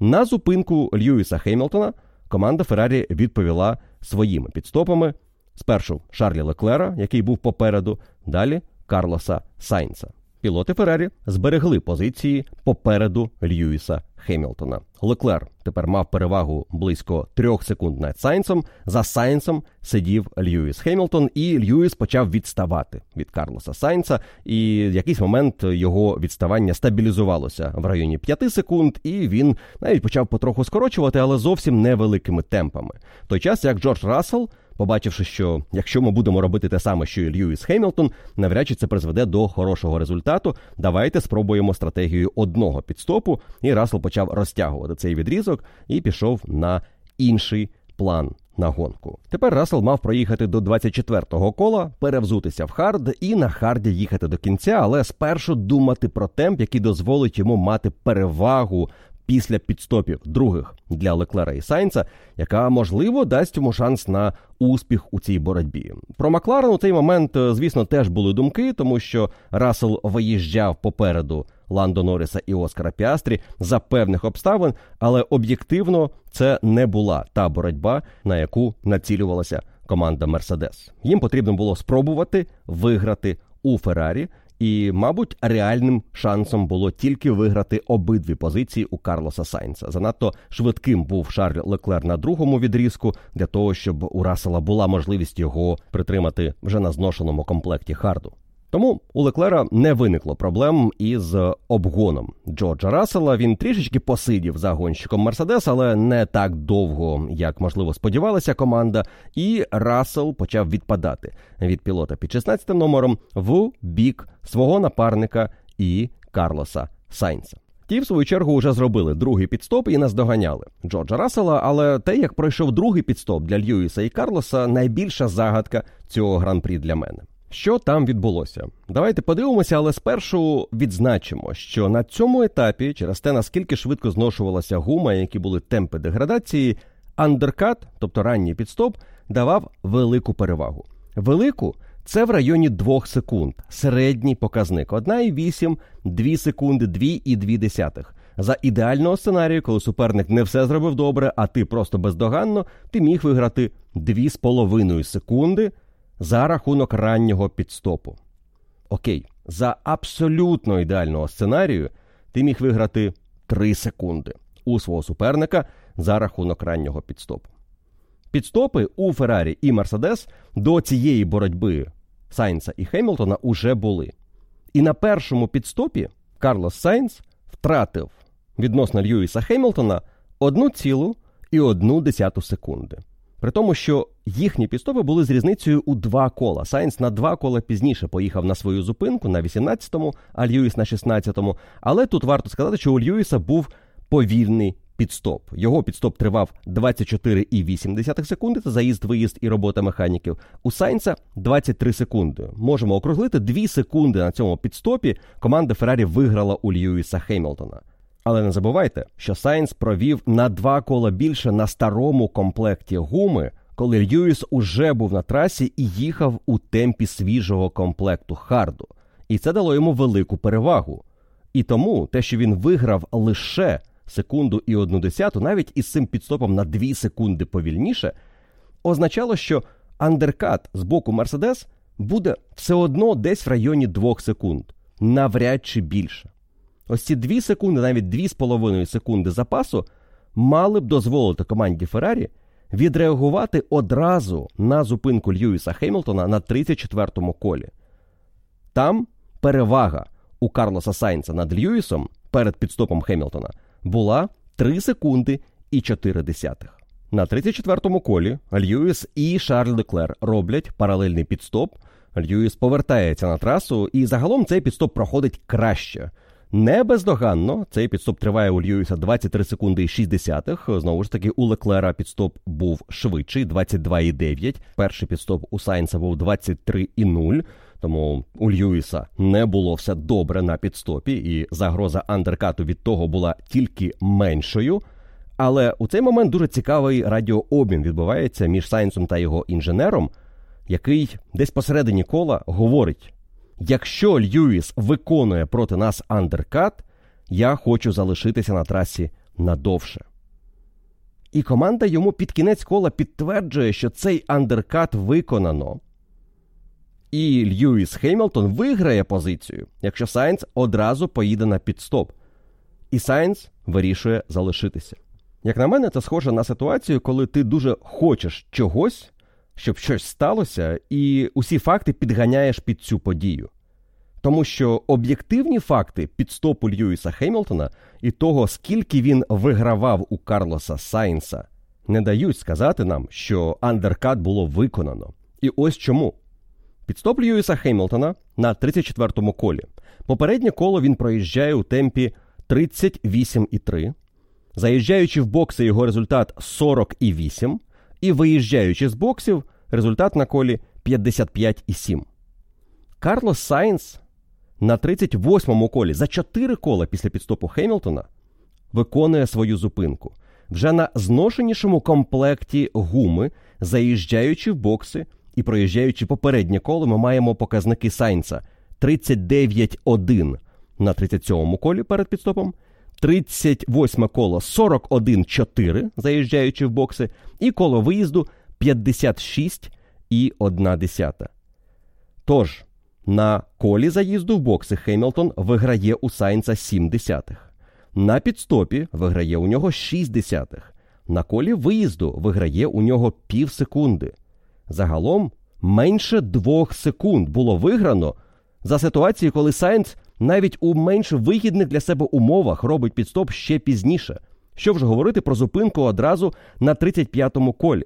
На зупинку Льюіса Хемілтона команда Феррарі відповіла своїми підстопами. Спершу Шарлі Леклера, який був попереду, далі Карлоса Сайнца. Пілоти Феррарі зберегли позиції попереду Льюіса Хемілтона. Леклер тепер мав перевагу близько трьох секунд над Сайнсом. За Сайнсом сидів Льюіс Хемілтон, і Льюіс почав відставати від Карлоса Сайнса. І в якийсь момент його відставання стабілізувалося в районі 5 секунд, і він навіть почав потроху скорочувати, але зовсім невеликими темпами. В той час як Джордж Рассел побачивши, що якщо ми будемо робити те саме, що і Льюіс Хемілтон, навряд чи це призведе до хорошого результату. Давайте спробуємо стратегію одного піт-стопу. І Рассел почав розтягувати цей відрізок і пішов на інший план на гонку. Тепер Рассел мав проїхати до 24-го кола, перевзутися в хард і на харді їхати до кінця, але спершу думати про темп, який дозволить йому мати перевагу після підстопів других для Леклера і Сайнца, яка можливо дасть йому шанс на успіх у цій боротьбі. Про Макларен у цей момент, е, звісно, теж були думки, тому що Рассел виїжджав попереду Ландо Норріса і Оскара Піастрі за певних обставин, але об'єктивно це не була та боротьба, на яку націлювалася команда Мерседес. Їм потрібно було спробувати виграти у Феррарі. І, мабуть, реальним шансом було тільки виграти обидві позиції у Карлоса Сайнца. Занадто швидким був Шарль Леклер на другому відрізку для того, щоб у Расела була можливість його притримати вже на зношеному комплекті харду. Тому у Леклера не виникло проблем із обгоном Джорджа Рассела. Він трішечки посидів за гонщиком Мерседес, але не так довго, як можливо сподівалася команда. І Рассел почав відпадати від пілота під 16 номером в бік свого напарника і Карлоса Сайнса. Ті, в свою чергу, вже зробили другий підстоп і наздоганяли Джорджа Рассела, але те, як пройшов другий підстоп для Льюіса і Карлоса, найбільша загадка цього гран-прі для мене. Що там відбулося? Давайте подивимося, але спершу відзначимо, що на цьому етапі, через те, наскільки швидко зношувалася гума, які були темпи деградації, андеркат, тобто ранній підстоп, давав велику перевагу. Велику це в районі 2 секунд. Середній показник 1,8, 2 секунди, 2,2. За ідеального сценарію, коли суперник не все зробив добре, а ти просто бездоганно, ти міг виграти 2,5 секунди за рахунок раннього підстопу. Окей, за абсолютно ідеального сценарію ти міг виграти 3 секунди у свого суперника за рахунок раннього піт-стопу. Піт-стопи у Феррарі і Мерседес до цієї боротьби Сайнса і Хемілтона уже були. І на першому піт-стопі Карлос Сайнс втратив відносно Льюіса Хемілтона 1,1 секунди. При тому, що їхні піт-стопи були з різницею у два кола. Сайнс на два кола пізніше поїхав на свою зупинку на 18-му, а Льюіс на 16-му. Але тут варто сказати, що у Льюіса був повільний піт-стоп. Його піт-стоп тривав 24,8 секунди. Це заїзд, виїзд і робота механіків. У Сайнса 23 секунди. Можемо округлити 2 секунди на цьому піт-стопі. Команда Феррарі виграла у Льюіса Хемілтона. Але не забувайте, що Сайнс провів на два кола більше на старому комплекті гуми, коли Льюіс уже був на трасі і їхав у темпі свіжого комплекту харду. І це дало йому велику перевагу. І тому те, що він виграв лише секунду і одну десяту, навіть із цим підстопом на 2 секунди повільніше, означало, що андеркат з боку Мерседес буде все одно десь в районі 2 секунд, навряд чи більше. Ось ці 2 секунди, навіть 2,5 секунди запасу, мали б дозволити команді Феррарі відреагувати одразу на зупинку Льюіса Хеймлтона на 34-му колі. Там перевага у Карлоса Сайнца над Льюісом перед підстопом Хемілтона була 3 секунди і 4 десятих. На 34-му колі Льюіс і Шарль Леклер роблять паралельний підстоп. Льюіс повертається на трасу, і загалом цей підстоп проходить краще. Не бездоганно. Цей підстоп триває у Льюіса 23 секунди і 6 десятих. Знову ж таки, у Леклера підстоп був швидший 22,9. Перший підстоп у Сайнса був 23,0. Тому у Льюіса не було все добре на підстопі, і загроза андеркату від того була тільки меншою. Але у цей момент дуже цікавий радіообмін відбувається між Сайнсом та його інженером, який десь посередині кола говорить: якщо Льюіс виконує проти нас андеркат, я хочу залишитися на трасі надовше. І команда йому під кінець кола підтверджує, що цей андеркат виконано. І Льюіс Хемілтон виграє позицію, якщо Сайнс одразу поїде на піт-стоп. І Сайнс вирішує залишитися. Як на мене, це схоже на ситуацію, коли ти дуже хочеш чогось, щоб щось сталося, і усі факти підганяєш під цю подію. Тому що об'єктивні факти піт-стопу Льюіса Хемілтона і того, скільки він вигравав у Карлоса Сайнса, не дають сказати нам, що андеркат було виконано. І ось чому. Піт-стоп Льюіса Хемілтона на 34-му колі. Попереднє коло він проїжджає у темпі 38,3. Заїжджаючи в бокси, його результат 40,8. І виїжджаючи з боксів, результат на колі 55,7. Карлос Сайнс на 38-му колі за 4 кола після піт-стопу Хемілтона виконує свою зупинку. Вже на зношенішому комплекті гуми, заїжджаючи в бокси. І проїжджаючи попереднє коло, ми маємо показники Сайнца 39,1 на 37-му колі перед підстопом, 38 коло 41,4, заїжджаючи в бокси, і коло виїзду 56,1. Тож, на колі заїзду в бокси Хеймлтон виграє у Сайнца 7 десятих. На підстопі виграє у нього 6 десятих. На колі виїзду виграє у нього пів секунди. Загалом менше двох секунд було виграно за ситуації, коли Сайнц навіть у менш вигідних для себе умовах робить підстоп ще пізніше. Що вже говорити про зупинку одразу на 35-му колі.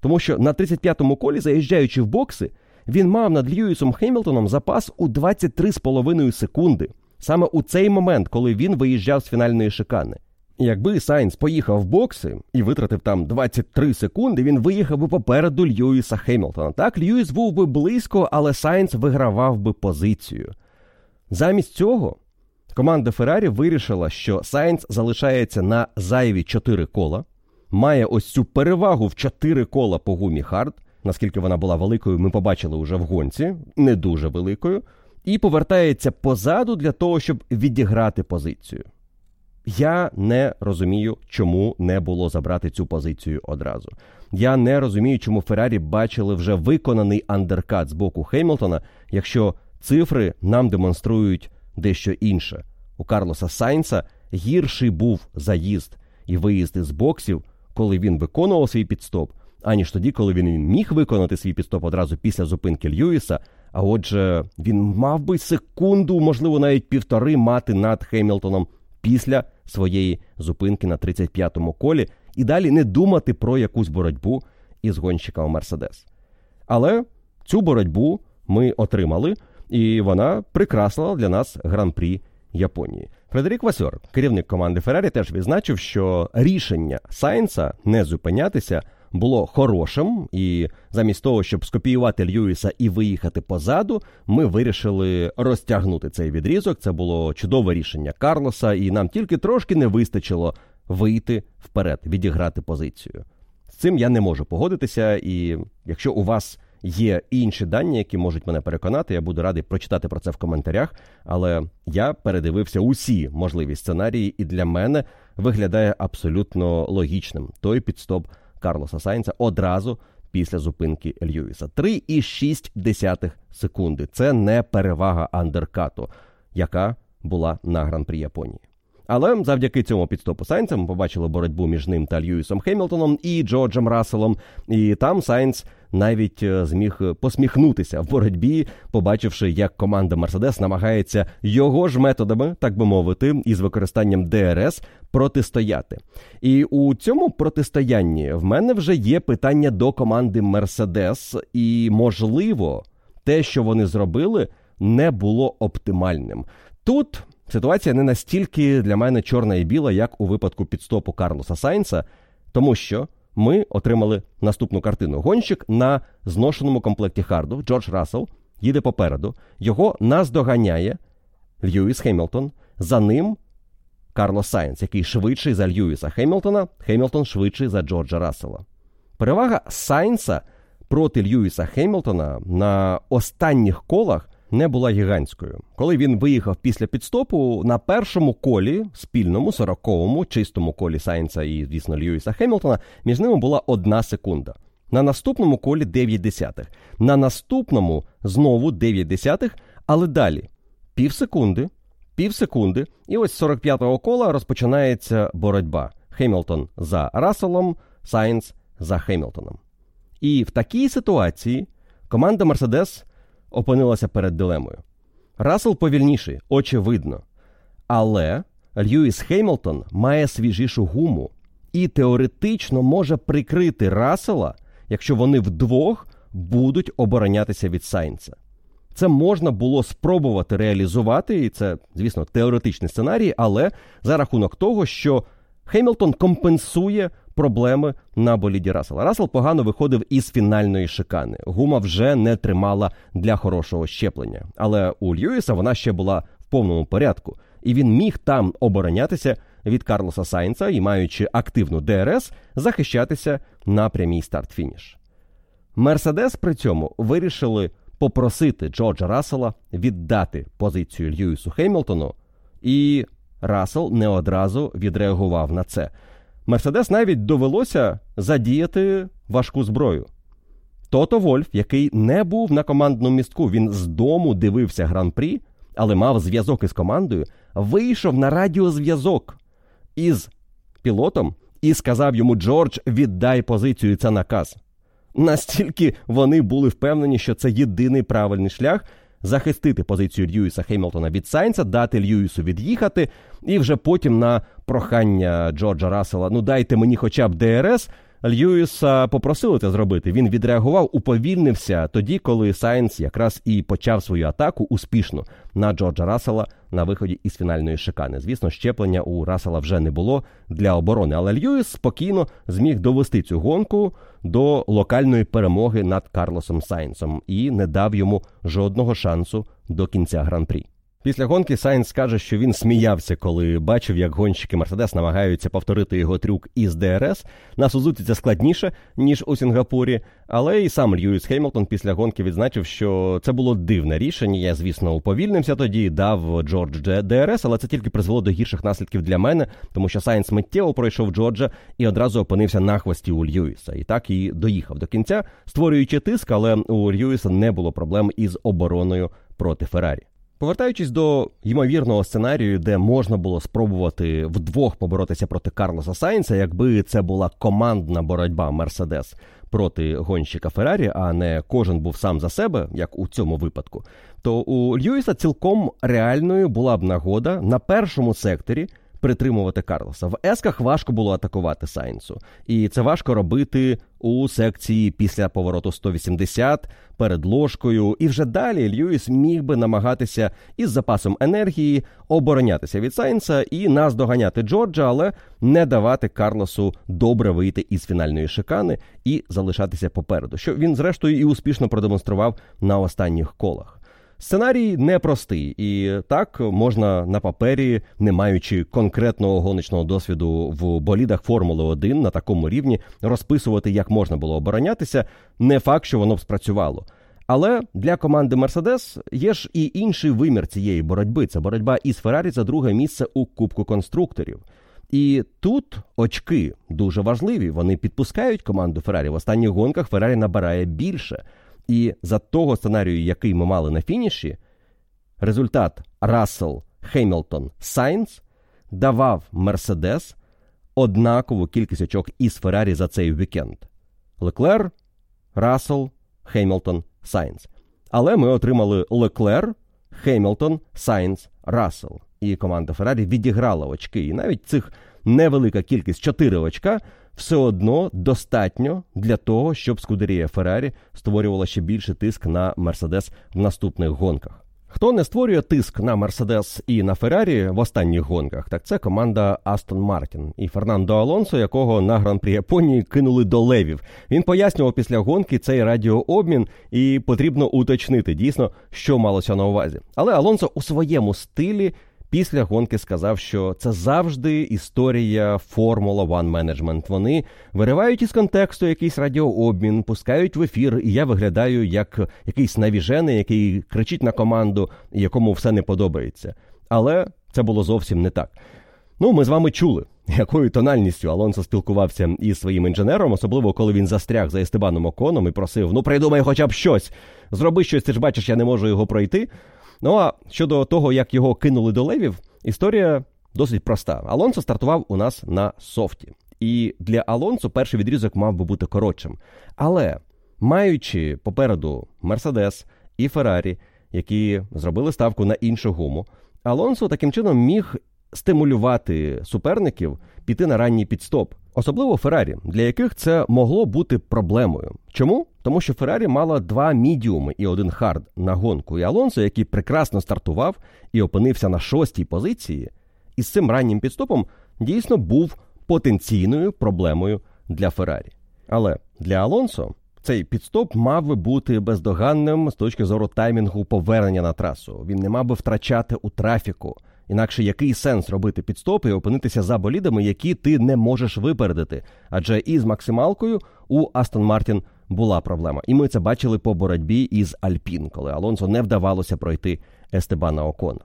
Тому що на 35-му колі, заїжджаючи в бокси, він мав над Льюісом Хемілтоном запас у 23,5 секунди. саме у цей момент, коли він виїжджав з фінальної шикани. Якби Сайнс поїхав в бокси і витратив там 23 секунди, він виїхав би попереду Льюіса Хемілтона. Так, Льюіс був би близько, але Сайнс вигравав би позицію. Замість цього команда Феррарі вирішила, що Сайнс залишається на зайві 4 кола, має ось цю перевагу в 4 кола по гумі Хард. Наскільки вона була великою, ми побачили вже в гонці, не дуже великою, і повертається позаду для того, щоб відіграти позицію. Я не розумію, чому не було забрати цю позицію одразу. Я не розумію, чому Феррарі бачили вже виконаний андеркат з боку Хеймлтона, якщо цифри нам демонструють дещо інше. У Карлоса Сайнса гірший був заїзд і виїзд із боксів, коли він виконував свій підстоп, аніж тоді, коли він міг виконати свій підстоп одразу після зупинки Льюіса. А отже, він мав би секунду, можливо, навіть півтори мати над Хемілтоном після своєї зупинки на 35-му колі і далі не думати про якусь боротьбу із гонщиками Мерседес. Але цю боротьбу ми отримали, і вона прикрасила для нас гран-прі Японії. Фредерік Васьор, керівник команди Феррарі, теж відзначив, що рішення Сайнса не зупинятися було хорошим, і замість того, щоб скопіювати Льюіса і виїхати позаду, ми вирішили розтягнути цей відрізок. Це було чудове рішення Карлоса, і нам тільки трошки не вистачило вийти вперед, відіграти позицію. З цим я не можу погодитися, і якщо у вас є інші дані, які можуть мене переконати, я буду радий прочитати про це в коментарях. Але я передивився усі можливі сценарії, і для мене виглядає абсолютно логічним той піт-стоп. Карлоса Сайнса одразу після зупинки Льюіса. 3,6 секунди. Це не перевага андеркату, яка була на гран-прі Японії. Але завдяки цьому піт-стопу Сайнса ми побачили боротьбу між ним та Льюісом Хемілтоном і Джорджем Расселом. І там Сайнс навіть е, зміг посміхнутися в боротьбі, побачивши, як команда Мерседес намагається його ж методами, так би мовити, із використанням ДРС протистояти. І у цьому протистоянні в мене вже є питання до команди Мерседес, і можливо, те, що вони зробили, не було оптимальним. Тут ситуація не настільки для мене чорна і біла, як у випадку підстопу Карлоса Сайнса, тому що ми отримали наступну картину. Гонщик на зношеному комплекті Харду Джордж Рассел їде попереду. Його наздоганяє Льюіс Хемілтон. За ним Карлос Сайнс, який швидший за Льюіса Хемілтона. Хемілтон швидший за Джорджа Рассела. Перевага Сайнса проти Льюіса Хемілтона на останніх колах не була гігантською. Коли він виїхав після піт-стопу на першому колі, спільному 40-му, чистому колі Сайнса і, звісно, Льюіса Хемілтона, між ними була одна секунда. На наступному колі 9 десятих. На наступному знову 9 десятих, але далі пів секунди, пів секунди, і ось з 45-го кола розпочинається боротьба. Хемілтон за Расселом, Сайнс за Хемілтоном. І в такій ситуації команда Мерседес опинилася перед дилемою. Рассел повільніший, очевидно. Але Льюіс Хемілтон має свіжішу гуму і теоретично може прикрити Рассела, якщо вони вдвох будуть оборонятися від Сайнца. Це можна було спробувати реалізувати, і це, звісно, теоретичний сценарій, але за рахунок того, що Хеймлтон компенсує проблеми на боліді Рассела. Рассел погано виходив із фінальної шикани. Гума вже не тримала для хорошого щеплення. Але у Льюіса вона ще була в повному порядку, і він міг там оборонятися від Карлоса Сайнца і, маючи активну ДРС, захищатися на прямій старт-фініш. Мерседес при цьому вирішили попросити Джорджа Рассела віддати позицію Льюісу Хеймлтону, і Рассел не одразу відреагував на це. Мерседес навіть довелося задіяти важку зброю. Тото Вольф, який не був на командному містку, він з дому дивився гран-прі, але мав зв'язок із командою, вийшов на радіозв'язок із пілотом і сказав йому: Джордж, віддай позицію, це наказ. Настільки вони були впевнені, що це єдиний правильний шлях захистити позицію Льюіса Хемілтона від Сайнса, дати Льюісу від'їхати, і вже потім на прохання Джорджа Рассела, ну дайте мені хоча б ДРС, Льюіса попросили це зробити. Він відреагував, уповільнився тоді, коли Сайнс якраз і почав свою атаку успішно на Джорджа Рассела на виході із фінальної шикани. Звісно, зчеплення у Рассела вже не було для оборони, але Льюіс спокійно зміг довести цю гонку до локальної перемоги над Карлосом Сайнсом і не дав йому жодного шансу до кінця гран-прі. Після гонки Сайнс каже, що він сміявся, коли бачив, як гонщики Мерседес намагаються повторити його трюк із ДРС. На Сузуці це складніше ніж у Сінгапурі. Але і сам Льюіс Хемілтон після гонки відзначив, що це було дивне рішення. Я, звісно, уповільнився тоді, дав Джорджу ДРС, але це тільки призвело до гірших наслідків для мене, тому що Сайнс миттєво пройшов Джорджа і одразу опинився на хвості у Льюіса. І так і доїхав до кінця, створюючи тиск, але у Льюіса не було проблем із обороною проти Феррарі. Повертаючись до ймовірного сценарію, де можна було спробувати вдвох поборотися проти Карлоса Сайнса, якби це була командна боротьба Мерседес проти гонщика Феррарі, а не кожен був сам за себе, як у цьому випадку, то у Льюіса цілком реальною була б нагода на першому секторі притримувати Карлоса. В есках важко було атакувати Сайнсу, і це важко робити у секції після повороту 180 перед ложкою. І вже далі Льюіс міг би намагатися із запасом енергії оборонятися від Сайнса і наздоганяти Джорджа, але не давати Карлосу добре вийти із фінальної шикани і залишатися попереду, що він зрештою і успішно продемонстрував на останніх колах. Сценарій непростий, і так можна на папері, не маючи конкретного гоночного досвіду в болідах Формули 1 на такому рівні, розписувати, як можна було оборонятися. Не факт, що воно б спрацювало. Але для команди Мерседес є ж і інший вимір цієї боротьби. Це боротьба із Феррарі за друге місце у Кубку конструкторів. І тут очки дуже важливі. Вони підпускають команду Феррарі. В останніх гонках Феррарі набирає більше. І за того сценарію, який ми мали на фініші, результат Рассел, Хеймлтон, Сайнс давав Мерседес однакову кількість очок із Феррарі за цей вікенд. Леклер, Рассел, Хеймлтон, Сайнс. Але ми отримали Леклер, Хеймлтон, Сайнс, Рассел. І команда Феррарі відіграла очки. І навіть цих невелика кількість 4 очка все одно достатньо для того, щоб Скудерія Феррарі створювала ще більше тиск на Мерседес в наступних гонках. Хто не створює тиск на Мерседес і на Феррарі в останніх гонках, так це команда Астон Мартін і Фернандо Алонсо, якого на гран-прі Японії кинули до левів. Він пояснював після гонки цей радіообмін, і потрібно уточнити дійсно, що малося на увазі. Але Алонсо у своєму стилі після гонки сказав, що це завжди історія Формула One Management. Вони виривають із контексту якийсь радіообмін, пускають в ефір, і я виглядаю як якийсь навіжений, який кричить на команду, якому все не подобається. Але це було зовсім не так. Ну, ми з вами чули, якою тональністю Алонсо спілкувався із своїм інженером, особливо коли він застряг за Естебаном Оконом і просив: ну придумай хоча б щось, зроби щось, ти ж бачиш, я не можу його пройти. Ну а щодо того, як його кинули до левів, історія досить проста. Алонсо стартував у нас на софті. І для Алонсо перший відрізок мав би бути коротшим. Але маючи попереду Мерседес і Феррарі, які зробили ставку на іншу гуму, Алонсо таким чином міг стимулювати суперників піти на ранній піт-стоп, особливо Феррарі, для яких це могло бути проблемою. Чому? Тому що Феррарі мала два мідіуми і один хард на гонку. І Алонсо, який прекрасно стартував і опинився на шостій позиції, із цим раннім підстопом дійсно був потенційною проблемою для Феррарі. Але для Алонсо цей підстоп мав би бути бездоганним з точки зору таймінгу повернення на трасу. Він не мав би втрачати у трафіку. Інакше який сенс робити підстопи і опинитися за болідами, які ти не можеш випередити? Адже із максималкою у Астон Мартін була проблема. І ми це бачили по боротьбі із Альпін, коли Алонсо не вдавалося пройти Естебана Окона.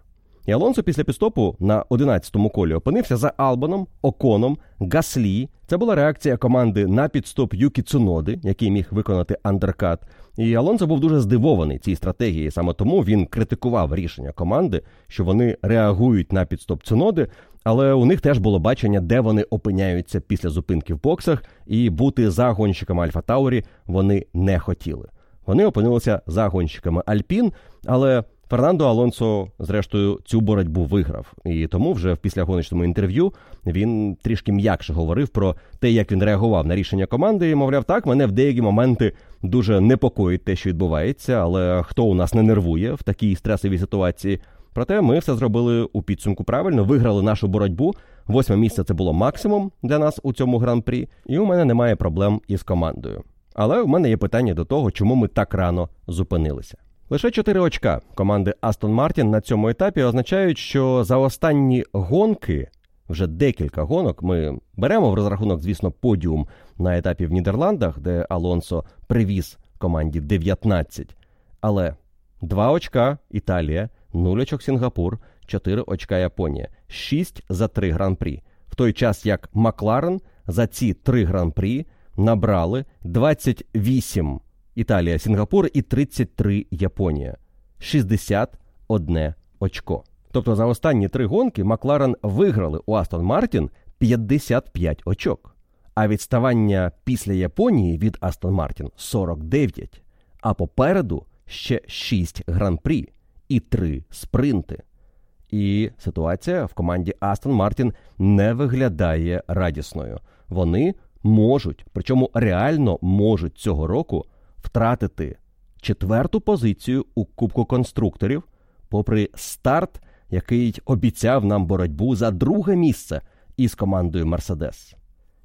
І Алонсо після підстопу на 11-му колі опинився за Албаном, Оконом, Гаслі. Це була реакція команди на підстоп Юкі Цуноди, який міг виконати андеркат. І Алонсо був дуже здивований цій стратегії. Саме тому він критикував рішення команди, що вони реагують на підстоп циноди, але у них теж було бачення, де вони опиняються після зупинки в боксах, і бути загонщиками Альфа Таурі вони не хотіли. Вони опинилися загонщиками Альпін, але Фернандо Алонсо, зрештою, цю боротьбу виграв, і тому вже в післягоночному інтерв'ю він трішки м'якше говорив про те, як він реагував на рішення команди. і, Мовляв, так мене в деякі моменти дуже непокоїть те, що відбувається, але хто у нас не нервує в такій стресовій ситуації. Проте ми все зробили у підсумку правильно, виграли нашу боротьбу. Восьме місце це було максимум для нас у цьому гран-прі, і у мене немає проблем із командою. Але у мене є питання до того, чому ми так рано зупинилися. Лише 4 очка команди Астон Мартін на цьому етапі означають, що за останні гонки, вже декілька гонок, ми беремо в розрахунок, звісно, подіум на етапі в Нідерландах, де Алонсо привіз команді 19. Але 2 очка Італія, 0 очок Сінгапур, 4 очка Японія, 6 за 3 гран-прі. В той час як Макларен за ці 3 гран-прі набрали 28 Італія, Сінгапур і 33 Японія. 61 очко. Тобто за останні три гонки Макларен виграли у Астон Мартін 55 очок. А відставання після Японії від Астон Мартін 49. А попереду ще 6 гран-прі і 3 спринти. І ситуація в команді Астон Мартін не виглядає радісною. Вони можуть, причому реально можуть цього року втратити четверту позицію у Кубку конструкторів, попри старт, який обіцяв нам боротьбу за друге місце із командою Мерседес.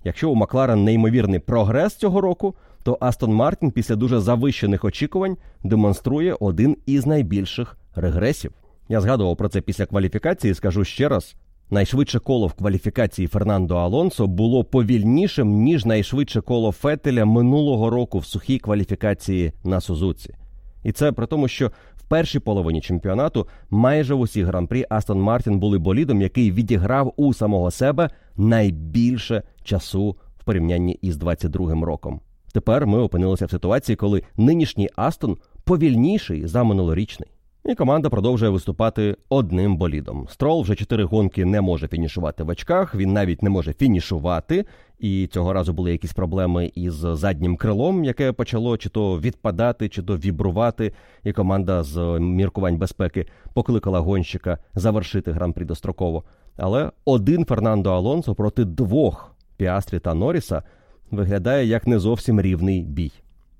Якщо у Макларен неймовірний прогрес цього року, то Астон Мартін після дуже завищених очікувань демонструє один із найбільших регресів. Я згадував про це після кваліфікації. Скажу ще раз: Найшвидше коло в кваліфікації Фернандо Алонсо було повільнішим ніж найшвидше коло Фетеля минулого року в сухій кваліфікації на Сузуці. І це при тому, що в першій половині чемпіонату майже в усіх гран-прі Астон Мартін були болідом, який відіграв у самого себе найбільше часу в порівнянні із 22-м роком. Тепер ми опинилися в ситуації, коли нинішній Астон повільніший за минулорічний. І команда продовжує виступати одним болідом. Строл вже чотири гонки не може фінішувати в очках. Він навіть не може фінішувати. І цього разу були якісь проблеми із заднім крилом, яке почало чи то відпадати, чи то вібрувати. І команда з міркувань безпеки покликала гонщика завершити гран-прі достроково. Але один Фернандо Алонсо проти двох Піастрі та Норріса виглядає як не зовсім рівний бій.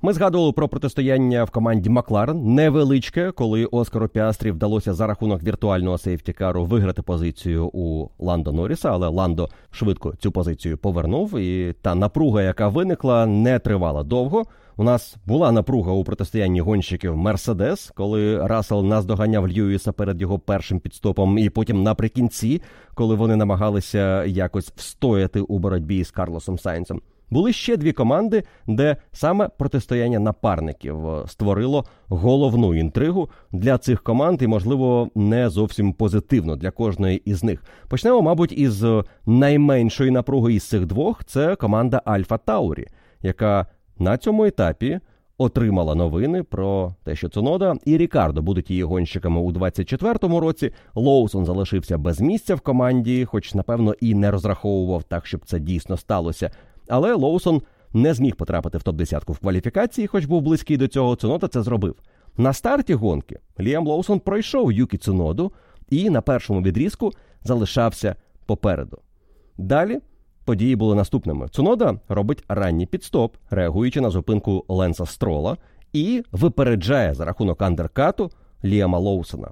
Ми згадували про протистояння в команді Макларен невеличке, коли Оскару Піастрі вдалося за рахунок віртуального сейфтікару виграти позицію у Ландо Норріса, але Ландо швидко цю позицію повернув. І та напруга, яка виникла, не тривала довго. У нас була напруга у протистоянні гонщиків Мерседес, коли Рассел наздоганяв Льюіса перед його першим підстопом, і потім наприкінці, коли вони намагалися якось встояти у боротьбі з Карлосом Сайнсом. Були ще дві команди, де саме протистояння напарників е, створило головну інтригу для цих команд, і, можливо, не зовсім позитивно для кожної із них. Почнемо, мабуть, із найменшої напруги із цих двох це команда Альфа Таурі, яка на цьому етапі. Отримала новини про те, що Цунода і Рікардо будуть її гонщиками у 24-му році. Лоусон залишився без місця в команді, хоч напевно і не розраховував так, щоб це дійсно сталося. Але Лоусон не зміг потрапити в топ-10 в кваліфікації, хоч був близький до цього. Цунода це зробив. На старті гонки Ліам Лоусон пройшов Юкі Цуноду і на першому відрізку залишався попереду. Далі події були наступними. Цунода робить ранній підстоп, реагуючи на зупинку Ленса Строла, і випереджає за рахунок андеркату Ліама Лоусона.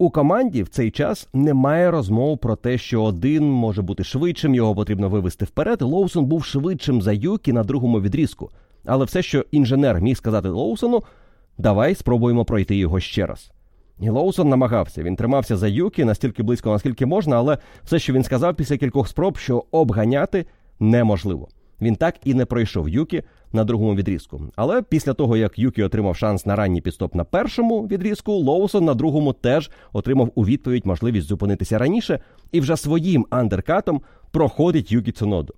У команді в цей час немає розмов про те, що один може бути швидшим, його потрібно вивести вперед. Лоусон був швидшим за Юкі на другому відрізку. Але все, що інженер міг сказати Лоусону, давай спробуємо пройти його ще раз. І Лоусон намагався. Він тримався за Юкі настільки близько, наскільки можна, але все, що він сказав після кількох спроб, що обганяти неможливо. Він так і не пройшов Юкі на другому відрізку. Але після того, як Юкі отримав шанс на ранній підстоп на першому відрізку, Лоусон на другому теж отримав у відповідь можливість зупинитися раніше і вже своїм андеркатом проходить Юкі Цуноду.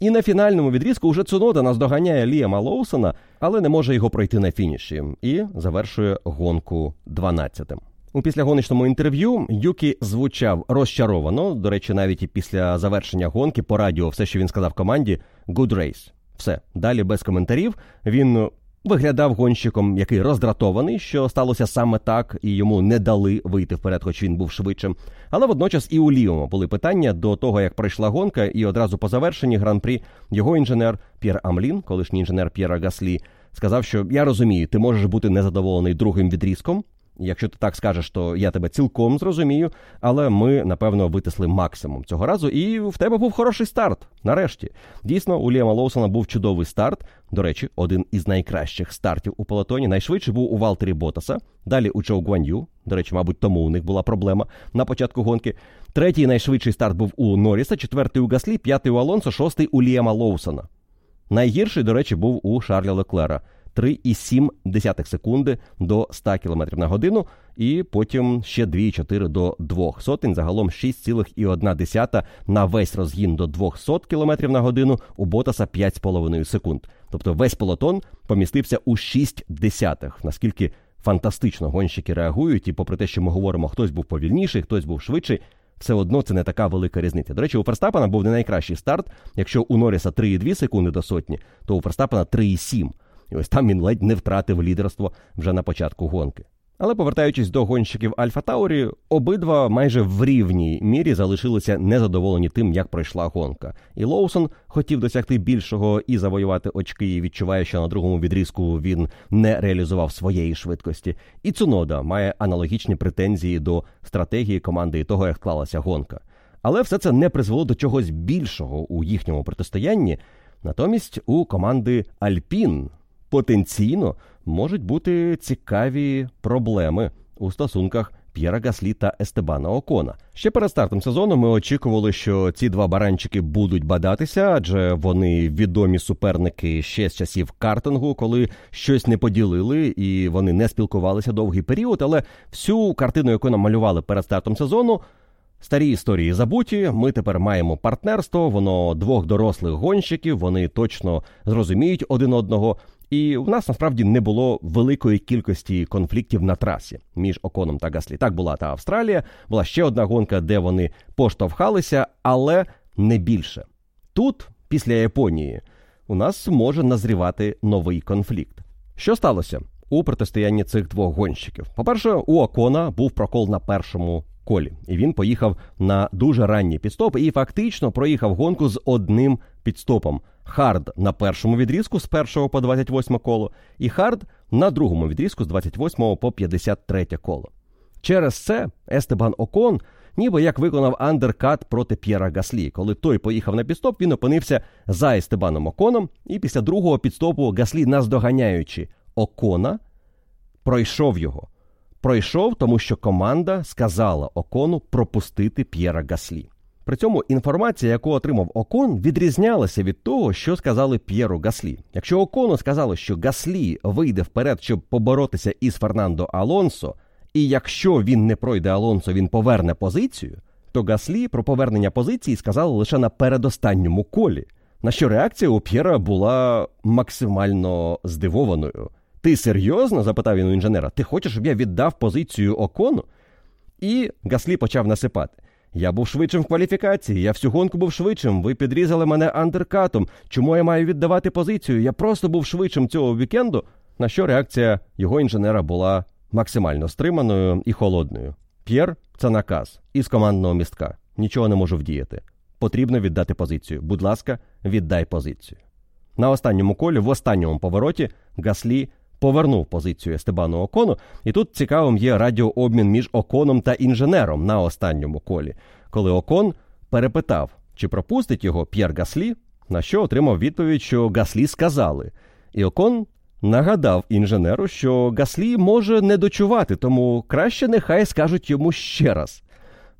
І на фінальному відрізку уже Цунода наздоганяє Ліама Лоусона, але не може його пройти на фініші і завершує гонку 12-тим. У післягоночному інтерв'ю Юкі звучав розчаровано. До речі, навіть і після завершення гонки по радіо, все, що він сказав команді, good race. Все далі без коментарів. Він виглядав гонщиком, який роздратований, що сталося саме так, і йому не дали вийти вперед, хоч він був швидшим. Але водночас і у Ліома були питання до того, як пройшла гонка, і одразу по завершенні гран-прі його інженер П'єр Амлін, колишній інженер П'єра Гаслі, сказав, що я розумію, ти можеш бути незадоволений другим відрізком. Якщо ти так скажеш, то я тебе цілком зрозумію, але ми, напевно, витисли максимум цього разу, і в тебе був хороший старт. Нарешті. Дійсно, у Ліама Лоусона був чудовий старт. До речі, один із найкращих стартів у полотоні. Найшвидший був у Валтері Ботаса. Далі у Чоу Гуан'ю. До речі, мабуть, тому у них була проблема на початку гонки. Третій найшвидший старт був у Норріса, четвертий у Гаслі, п'ятий у Алонсо, шостий у Ліама Лоусона. Найгірший, до речі, був у Шарля Леклера. 3,7 секунди до 100 км на годину, і потім ще 2,4 до 2 сотень. Загалом 6,1 на весь розгін до 200 км на годину у Ботаса 5,5 секунд. Тобто весь полотон помістився у 6 десятих. Наскільки фантастично гонщики реагують, і попри те, що ми говоримо, хтось був повільніший, хтось був швидший. Все одно це не така велика різниця. До речі, у Ферстапена був не найкращий старт. Якщо у Норріса 3,2 секунди до сотні, то у Ферстапена 3,7. І ось там він ледь не втратив лідерство вже на початку гонки. Але повертаючись до гонщиків Альфа Таурі, обидва майже в рівній мірі залишилися незадоволені тим, як пройшла гонка. І Лоусон хотів досягти більшого і завоювати очки, і відчуває, що на другому відрізку він не реалізував своєї швидкості. І Цунода має аналогічні претензії до стратегії команди і того, як склалася гонка. Але все це не призвело до чогось більшого у їхньому протистоянні. Натомість у команди Альпін потенційно можуть бути цікаві проблеми у стосунках П'єра Гаслі та Естебана Окона. Ще перед стартом сезону ми очікували, що ці два баранчики будуть бадатися, адже вони відомі суперники ще з часів картингу, коли щось не поділили і вони не спілкувалися довгий період. Але всю картину, яку нам малювали перед стартом сезону. Старі історії забуті. Ми тепер маємо партнерство. Воно двох дорослих гонщиків. Вони точно зрозуміють один одного. І в нас насправді не було великої кількості конфліктів на трасі між Оконом та Гаслі. Так була та Австралія, була ще одна гонка, де вони поштовхалися, але не більше. Тут, після Японії, у нас може назрівати новий конфлікт. Що сталося у протистоянні цих двох гонщиків? По-перше, у Окона був прокол на першому колі, і він поїхав на дуже ранній піт-стоп і фактично проїхав гонку з одним піт-стопом. Хард на першому відрізку з 1 по 28 коло, і Хард на другому відрізку з 28 по 53 коло. Через це Естебан Окон ніби як виконав андеркат проти П'єра Гаслі. Коли той поїхав на піт-стоп, він опинився за Естебаном Оконом, і після другого підстопу Гаслі, наздоганяючи Окона, пройшов його. Пройшов, тому що команда сказала Окону пропустити П'єра Гаслі. При цьому інформація, яку отримав Окон, відрізнялася від того, що сказали П'єру Гаслі. Якщо Окону сказали, що Гаслі вийде вперед, щоб поборотися із Фернандо Алонсо, і якщо він не пройде Алонсо, він поверне позицію, то Гаслі про повернення позиції сказали лише на передостанньому колі. На що реакція у П'єра була максимально здивованою. Ти серйозно? запитав він у інженера. Ти хочеш, щоб я віддав позицію Окону? І Гаслі почав насипати. Я був швидшим в кваліфікації, я всю гонку був швидшим. Ви підрізали мене андеркатом. Чому я маю віддавати позицію? Я просто був швидшим цього вікенду. На що реакція його інженера була максимально стриманою і холодною. П'єр це наказ із командного містка. Нічого не можу вдіяти. Потрібно віддати позицію. Будь ласка, віддай позицію. На останньому колі, в останньому повороті, Гаслі повернув позицію Естебану Окону, і тут цікавим є радіообмін між Оконом та інженером на останньому колі, коли Окон перепитав, чи пропустить його П'єр Гаслі, на що отримав відповідь, що Гаслі сказали. І Окон нагадав інженеру, що Гаслі може не дочувати, тому краще нехай скажуть йому ще раз.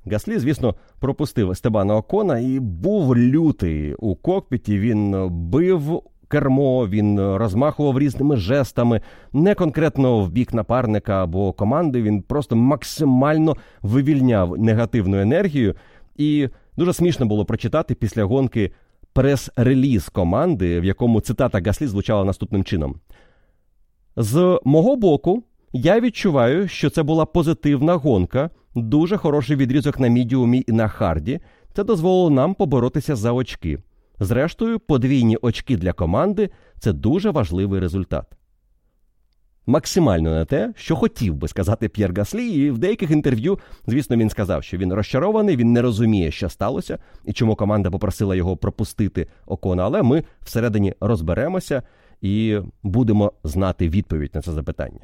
Гаслі, звісно, пропустив Естебана Окона і був лютий у кокпіті. Він бив кермо, він розмахував різними жестами, не конкретно в бік напарника або команди. Він просто максимально вивільняв негативну енергію. І дуже смішно було прочитати після гонки прес-реліз команди, в якому цитата Гаслі звучала наступним чином. З мого боку, я відчуваю, що це була позитивна гонка, дуже хороший відрізок на мідіумі і на харді. Це дозволило нам поборотися за очки. Зрештою, подвійні очки для команди це дуже важливий результат. максимально не те, що хотів би сказати П'єр Гаслі, і в деяких інтерв'ю, звісно, він сказав, що він розчарований, він не розуміє, що сталося, і чому команда попросила його пропустити окона. Але ми всередині розберемося і будемо знати відповідь на це запитання.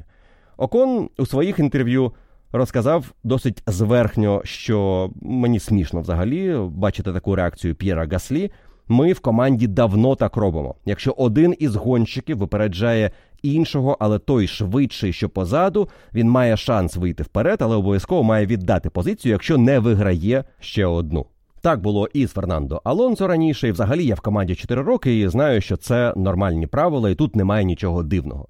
Окон у своїх інтерв'ю розказав досить зверхньо, що мені смішно взагалі бачити таку реакцію П'єра Гаслі. Ми в команді давно так робимо. Якщо один із гонщиків випереджає іншого, але той швидший, що позаду, він має шанс вийти вперед, але обов'язково має віддати позицію, якщо не виграє ще одну. Так було і з Фернандо Алонсо раніше, і взагалі я в команді 4 роки і знаю, що це нормальні правила, і тут немає нічого дивного.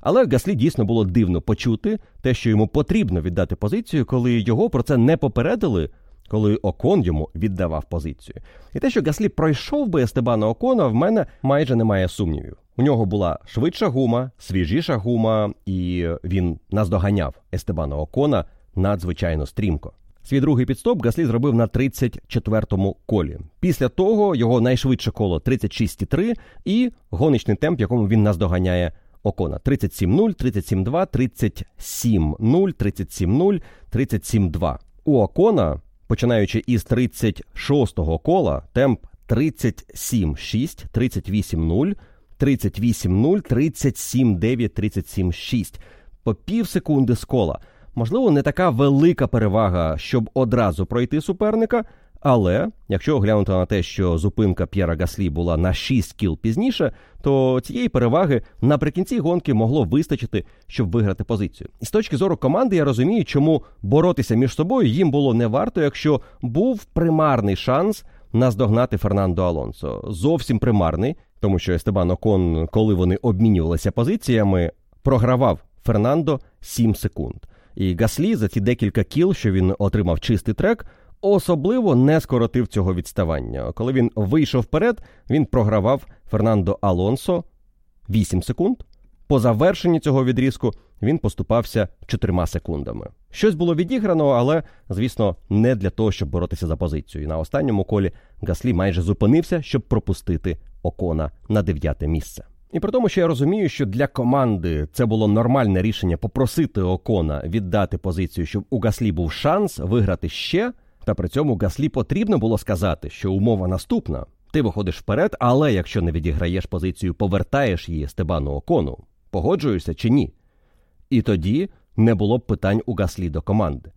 Але Гаслі дійсно було дивно почути те, що йому потрібно віддати позицію, коли його про це не попередили, коли Окон йому віддавав позицію. І те, що Гаслі пройшов би Естебана Окона, в мене майже немає сумнівів. У нього була швидша гума, свіжіша гума, і він наздоганяв Естебана Окона надзвичайно стрімко. Свій другий підстоп Гаслі зробив на 34-му колі. Після того його найшвидше коло 36,3 і гоночний темп, якому він наздоганяє Окона 37-0, 37-2, 37-0, 37-0, 37-2. У Окона, починаючи із 36-го кола, темп 37-6, 38-0, 38-0, 37-9, 37-6. По пів секунди з кола. Можливо, не така велика перевага, щоб одразу пройти суперника. Але якщо оглянути на те, що зупинка П'єра Гаслі була на 6 кіл пізніше, то цієї переваги наприкінці гонки могло вистачити, щоб виграти позицію. І з точки зору команди я розумію, чому боротися між собою їм було не варто, якщо був примарний шанс наздогнати Фернандо Алонсо. Зовсім примарний, тому що Естебан Окон, коли вони обмінювалися позиціями, програвав Фернандо 7 секунд. І Гаслі за ті декілька кіл, що він отримав чистий трек, особливо не скоротив цього відставання. Коли він вийшов вперед, він програвав Фернандо Алонсо 8 секунд. По завершенні цього відрізку він поступався 4 секундами. Щось було відіграно, але, звісно, не для того, щоб боротися за позицію. І на останньому колі Гаслі майже зупинився, щоб пропустити Окона на дев'яте місце. І при тому, що я розумію, що для команди це було нормальне рішення попросити Окона віддати позицію, щоб у Гаслі був шанс виграти ще. Та при цьому Гаслі потрібно було сказати, що умова наступна: ти виходиш вперед, але якщо не відіграєш позицію, повертаєш її Стебану Окону, погоджуєшся чи ні? І тоді не було б питань у Гаслі до команди.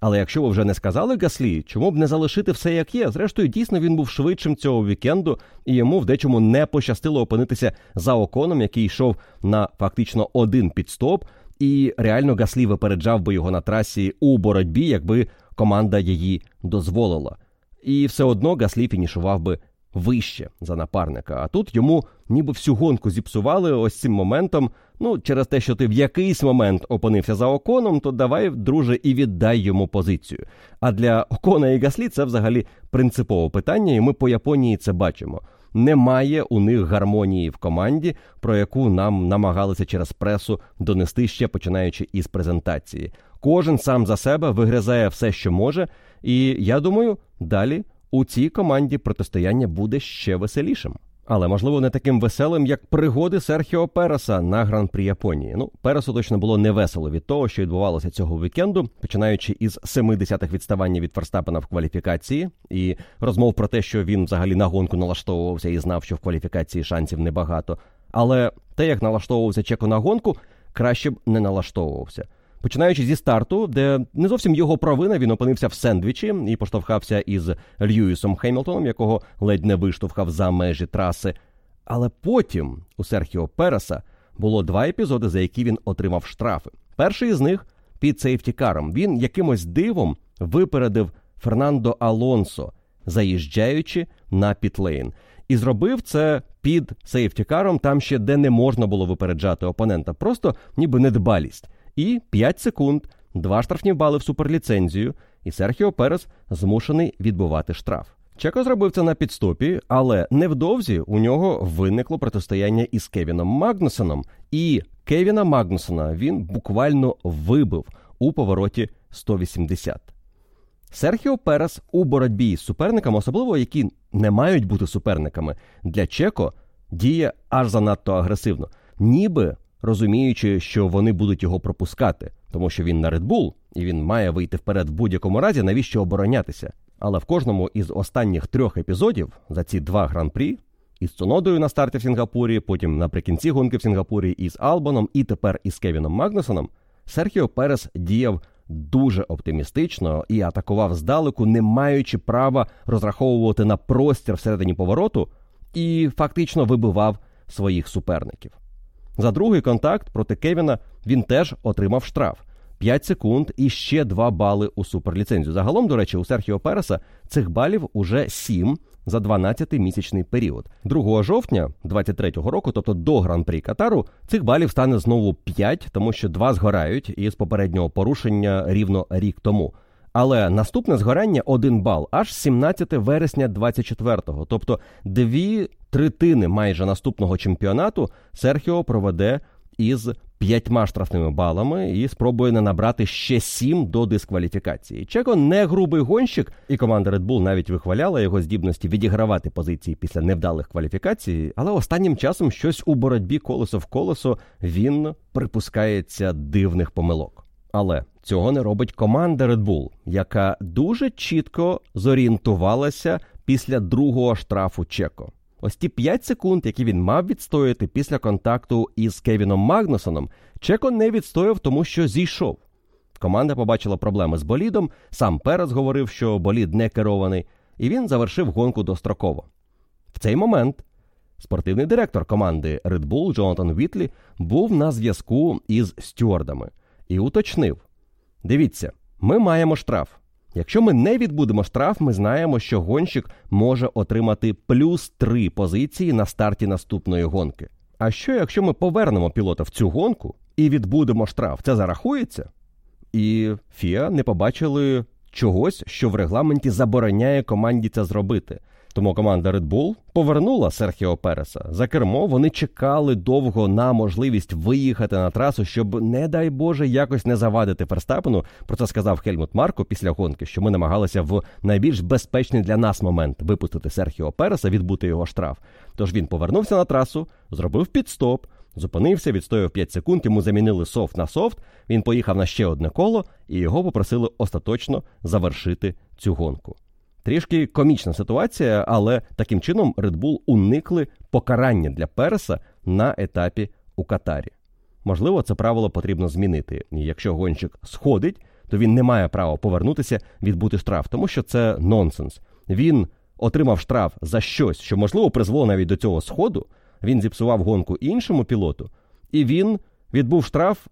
Але якщо ви вже не сказали Гаслі, чому б не залишити все як є? Зрештою, дійсно він був швидшим цього вікенду, і йому в дечому не пощастило опинитися за оконом, який йшов на фактично один підстоп, і реально Гаслі випереджав би його на трасі у боротьбі, якби команда її дозволила. І все одно Гаслі фінішував би вище за напарника. А тут йому ніби всю гонку зіпсували ось цим моментом. Ну, через те, що ти в якийсь момент опинився за оконом, то давай, друже, і віддай йому позицію. А для Окона і Гаслі це взагалі принципове питання, і ми по Японії це бачимо. Немає у них гармонії в команді, про яку нам намагалися через пресу донести ще починаючи із презентації. Кожен сам за себе вигризає все, що може, і я думаю, далі у цій команді протистояння буде ще веселішим. Але можливо не таким веселим, як пригоди Серхіо Переса на гран-прі Японії. Ну, Пересу точно було невесело від того, що відбувалося цього вікенду, починаючи із 70-х відставання від Ферстапена в кваліфікації, і розмов про те, що він взагалі на гонку налаштовувався і знав, що в кваліфікації шансів небагато. Але те, як налаштовувався Чеко на гонку, краще б не налаштовувався. Починаючи зі старту, де не зовсім його провина він опинився в сендвічі і поштовхався із Льюісом Хемілтоном, якого ледь не виштовхав за межі траси. Але потім у Серхіо Переса було два епізоди, за які він отримав штрафи. Перший із них під сейфтікаром. Він якимось дивом випередив Фернандо Алонсо, заїжджаючи на пітлейн. І зробив це під сейфтікаром, там ще де не можна було випереджати опонента, просто ніби недбалість і 5 секунд, два штрафні бали в суперліцензію, і Серхіо Перес змушений відбувати штраф. Чеко зробив це на підстопі, але невдовзі у нього виникло протистояння із Кевіном Магнусоном, і Кевіна Магнусона він буквально вибив у повороті 180. Серхіо Перес у боротьбі з суперниками, особливо які не мають бути суперниками, для Чеко діє аж занадто агресивно. Ніби розуміючи, що вони будуть його пропускати, тому що він на Red Bull, і він має вийти вперед в будь-якому разі, навіщо оборонятися. Але в кожному із останніх трьох епізодів за ці два гран-прі із Цунодою на старті в Сінгапурі, потім наприкінці гонки в Сінгапурі із Албаном, і тепер із Кевіном Магнусоном, Серхіо Перес діяв дуже оптимістично і атакував здалеку, не маючи права розраховувати на простір всередині повороту, і фактично вибивав своїх суперників. За другий контакт проти Кевіна він теж отримав штраф. 5 секунд і ще 2 бали у суперліцензію. Загалом, до речі, у Серхіо Переса цих балів уже 7 за 12-місячний період. 2 жовтня 23-го року, тобто до гран-прі Катару, цих балів стане знову 5, тому що 2 згорають із попереднього порушення рівно рік тому. Але наступне згорання один бал аж 17 вересня 24-го. Тобто дві третини майже наступного чемпіонату Серхіо проведе із п'ятьма штрафними балами і спробує не набрати ще сім до дискваліфікації. Чеко не грубий гонщик, і команда Red Bull навіть вихваляла його здібності відігравати позиції після невдалих кваліфікацій, але останнім часом щось у боротьбі колесо в колесо він припускається дивних помилок. Але цього не робить команда Red Bull, яка дуже чітко зорієнтувалася після другого штрафу Чеко. Ось ті 5 секунд, які він мав відстояти після контакту із Кевіном Магнусоном, Чеко не відстояв, тому що зійшов. Команда побачила проблеми з болідом, сам Перес говорив, що болід не керований, і він завершив гонку достроково. В цей момент спортивний директор команди Red Bull Джонатан Вітлі був на зв'язку із стюардами і уточнив: Дивіться, ми маємо штраф. Якщо ми не відбудемо штраф, ми знаємо, що гонщик може отримати плюс три позиції на старті наступної гонки. А що, якщо ми повернемо пілота в цю гонку і відбудемо штраф, це зарахується? І Фіа не побачили чогось, що в регламенті забороняє команді це зробити. Тому команда Red Bull повернула Серхіо Переса за кермо. Вони чекали довго на можливість виїхати на трасу, щоб, не дай Боже, якось не завадити Ферстапену. Про це сказав Хельмут Марко після гонки, що ми намагалися в найбільш безпечний для нас момент випустити Серхіо Переса, відбути його штраф. Тож він повернувся на трасу, зробив підстоп. Зупинився, відстояв 5 секунд, йому замінили софт на софт. Він поїхав на ще одне коло, і його попросили остаточно завершити цю гонку. Трішки комічна ситуація, але таким чином Red Bull уникли покарання для Переса на етапі у Катарі. Можливо, це правило потрібно змінити. І якщо гонщик сходить, то він не має права повернутися відбути штраф, тому що це нонсенс. Він отримав штраф за щось, що можливо призвело навіть до цього сходу. Він зіпсував гонку іншому пілоту, і він відбув штраф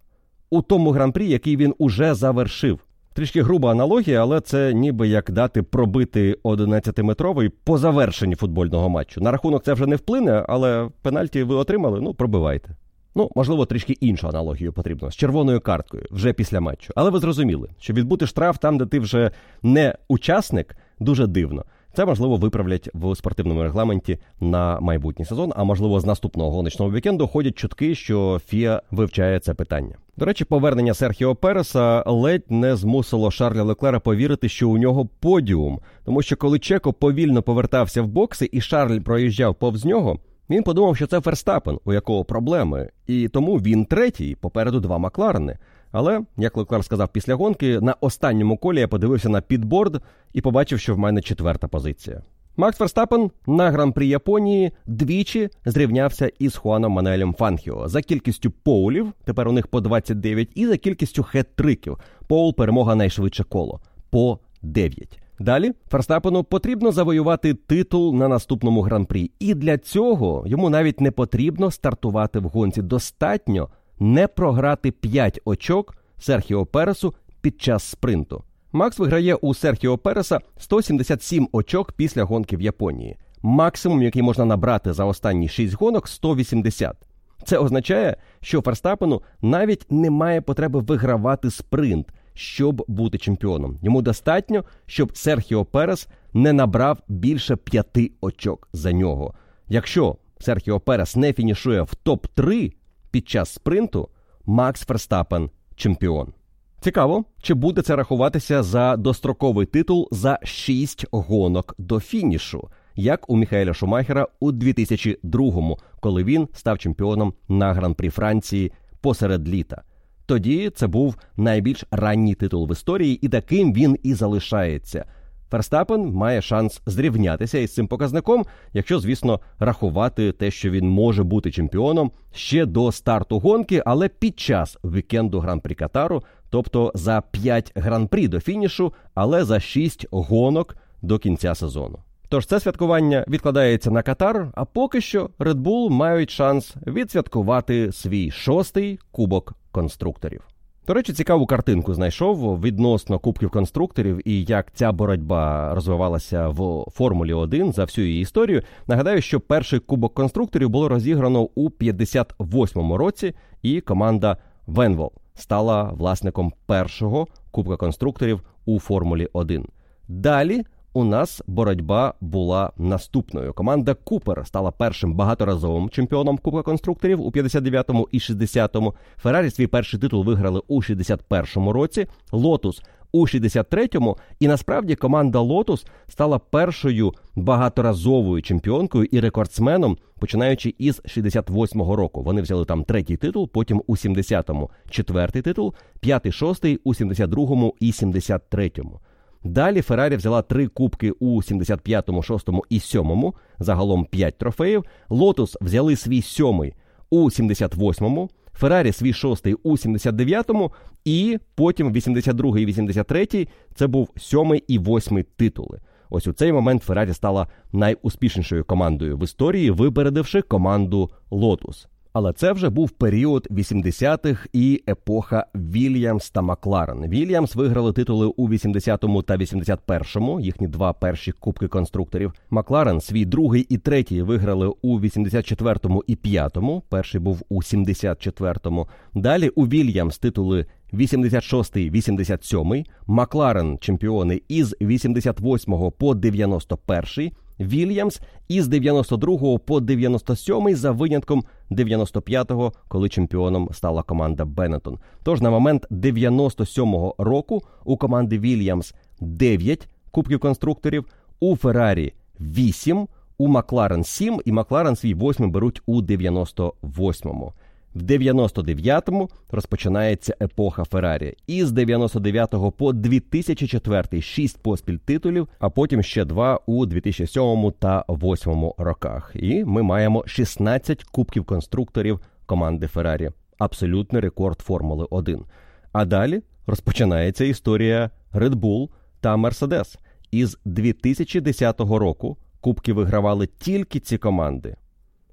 у тому гран-прі, який він уже завершив. Трішки груба аналогія, але це ніби як дати пробити 11-метровий по завершенні футбольного матчу. На рахунок це вже не вплине, але пенальті ви отримали, ну пробивайте. Ну, можливо, трішки іншу аналогію потрібно з червоною карткою вже після матчу. Але ви зрозуміли, що відбути штраф там, де ти вже не учасник, дуже дивно. Це можливо виправлять в спортивному регламенті на майбутній сезон. А можливо, з наступного гоночного вікенду ходять чутки, що Фіа вивчає це питання. До речі, повернення Серхіо Переса ледь не змусило Шарля Леклера повірити, що у нього подіум, тому що коли Чеко повільно повертався в бокси і Шарль проїжджав повз нього. Він подумав, що це Ферстапен, у якого проблеми, і тому він третій, попереду два Макларени. Але, як Леклер сказав після гонки, на останньому колі я подивився на підборд і побачив, що в мене четверта позиція. Макс Ферстапен на гран-прі Японії двічі зрівнявся із Хуаном Мануелем Фанхіо за кількістю поулів, тепер у них по 29, і за кількістю хет-триків. Поул перемога найшвидше коло по 9. Далі Ферстапену потрібно завоювати титул на наступному гран-прі, і для цього йому навіть не потрібно стартувати в гонці. Достатньо не програти 5 очок Серхіо Пересу під час спринту. Макс виграє у Серхіо Переса 177 очок після гонки в Японії. Максимум, який можна набрати за останні 6 гонок 180. Це означає, що Ферстапену навіть немає потреби вигравати спринт, щоб бути чемпіоном. Йому достатньо, щоб Серхіо Перес не набрав більше 5 очок за нього. Якщо Серхіо Перес не фінішує в топ-3 під час спринту, Макс Ферстапен чемпіон. Цікаво, чи буде це рахуватися за достроковий титул за 6 гонок до фінішу, як у Міхаеля Шумахера у 2002-му, коли він став чемпіоном на гран-прі Франції посеред літа. Тоді це був найбільш ранній титул в історії, і таким він і залишається. Ферстапен має шанс зрівнятися із цим показником, якщо, звісно, рахувати те, що він може бути чемпіоном ще до старту гонки, але під час вікенду гран-прі Катару, тобто за 5 гран-прі до фінішу, але за 6 гонок до кінця сезону. Тож це святкування відкладається на Катар, а поки що Red Bull мають шанс відсвяткувати свій шостий кубок конструкторів. До речі, цікаву картинку знайшов відносно кубків конструкторів і як ця боротьба розвивалася в Формулі 1 за всю її історію. Нагадаю, що перший кубок конструкторів було розіграно у 58-му році, і команда Венвол стала власником першого кубка конструкторів у Формулі 1. Далі у нас боротьба була наступною. Команда Купер стала першим багаторазовим чемпіоном Кубка конструкторів у 59-му і 60-му. Феррарі свій перший титул виграли у 61-му році. Лотус у 63-му. І насправді команда Лотус стала першою багаторазовою чемпіонкою і рекордсменом, починаючи із 68-го року. Вони взяли там третій титул, потім у 70-му четвертий титул, п'ятий, шостий у 72-му і 73-му. Далі Феррарі взяла три кубки у 75-му, 6-му і 7-му, загалом 5 трофеїв. Лотус взяли свій сьомий у 78-му, Феррарі свій шостий у 79-му, і потім 82-й і 83-й це був сьомий і восьмий титули. Ось у цей момент Феррарі стала найуспішнішою командою в історії, випередивши команду Лотус. Але це вже був період 80-х і епоха Вільямс та Макларен. Вільямс виграли титули у 80-му та 81-му, їхні два перші кубки конструкторів. Макларен свій другий і третій виграли у 84-му і 5-му, Перший був у 74-му. Далі у Вільямс титули 86-й, 87-й. Макларен чемпіони із 88 по 91-й. Вільямс із 92 по 97 за винятком 95-го, коли чемпіоном стала команда Беннетон. Тож на момент 97-го року у команди Вільямс 9 кубків конструкторів, у Феррарі 8, у Макларен 7 і Макларен свій 8 беруть у 98-му. В 99-му розпочинається епоха Феррарі. І з 99-го по 2004 шість поспіль титулів, а потім ще два у 2007 та 2008 роках. І ми маємо 16 кубків конструкторів команди Феррарі. Абсолютний рекорд Формули 1. А далі розпочинається історія Red Bull та Mercedes. Із 2010 року кубки вигравали тільки ці команди.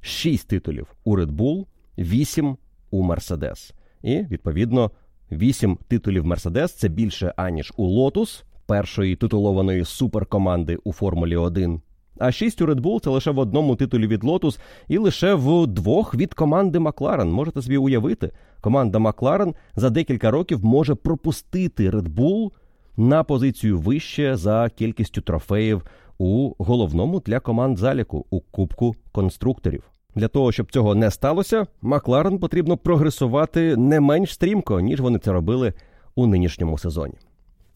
Шість титулів у Red Bull, 8 у Мерседес. І, відповідно, 8 титулів Мерседес це більше аніж у Лотус, першої титулованої суперкоманди у Формулі 1. А 6 у Red Bull – це лише в одному титулі від Лотус і лише в двох від команди Макларен. Можете собі уявити, команда Макларен за декілька років може пропустити Red Bull на позицію вище за кількістю трофеїв у головному для команд заліку у Кубку конструкторів. Для того, щоб цього не сталося, Макларен потрібно прогресувати не менш стрімко, ніж вони це робили у нинішньому сезоні.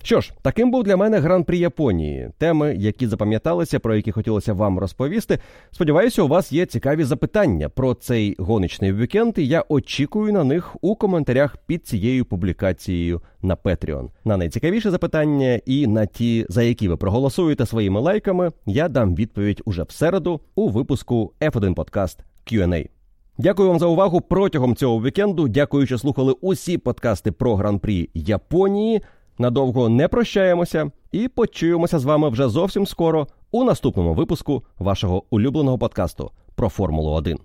Що ж, таким був для мене гран-прі Японії. Теми, які запам'яталися, про які хотілося вам розповісти. Сподіваюся, у вас є цікаві запитання про цей гоночний вікенд, і я очікую на них у коментарях під цією публікацією на Patreon. На найцікавіше запитання і на ті, за які ви проголосуєте своїми лайками, я дам відповідь уже в середу у випуску F1 Podcast Q&A. Дякую вам за увагу протягом цього вікенду. Дякую, що слухали усі подкасти про гран-прі Японії. Надовго не прощаємося і почуємося з вами вже зовсім скоро у наступному випуску вашого улюбленого подкасту про Формулу 1.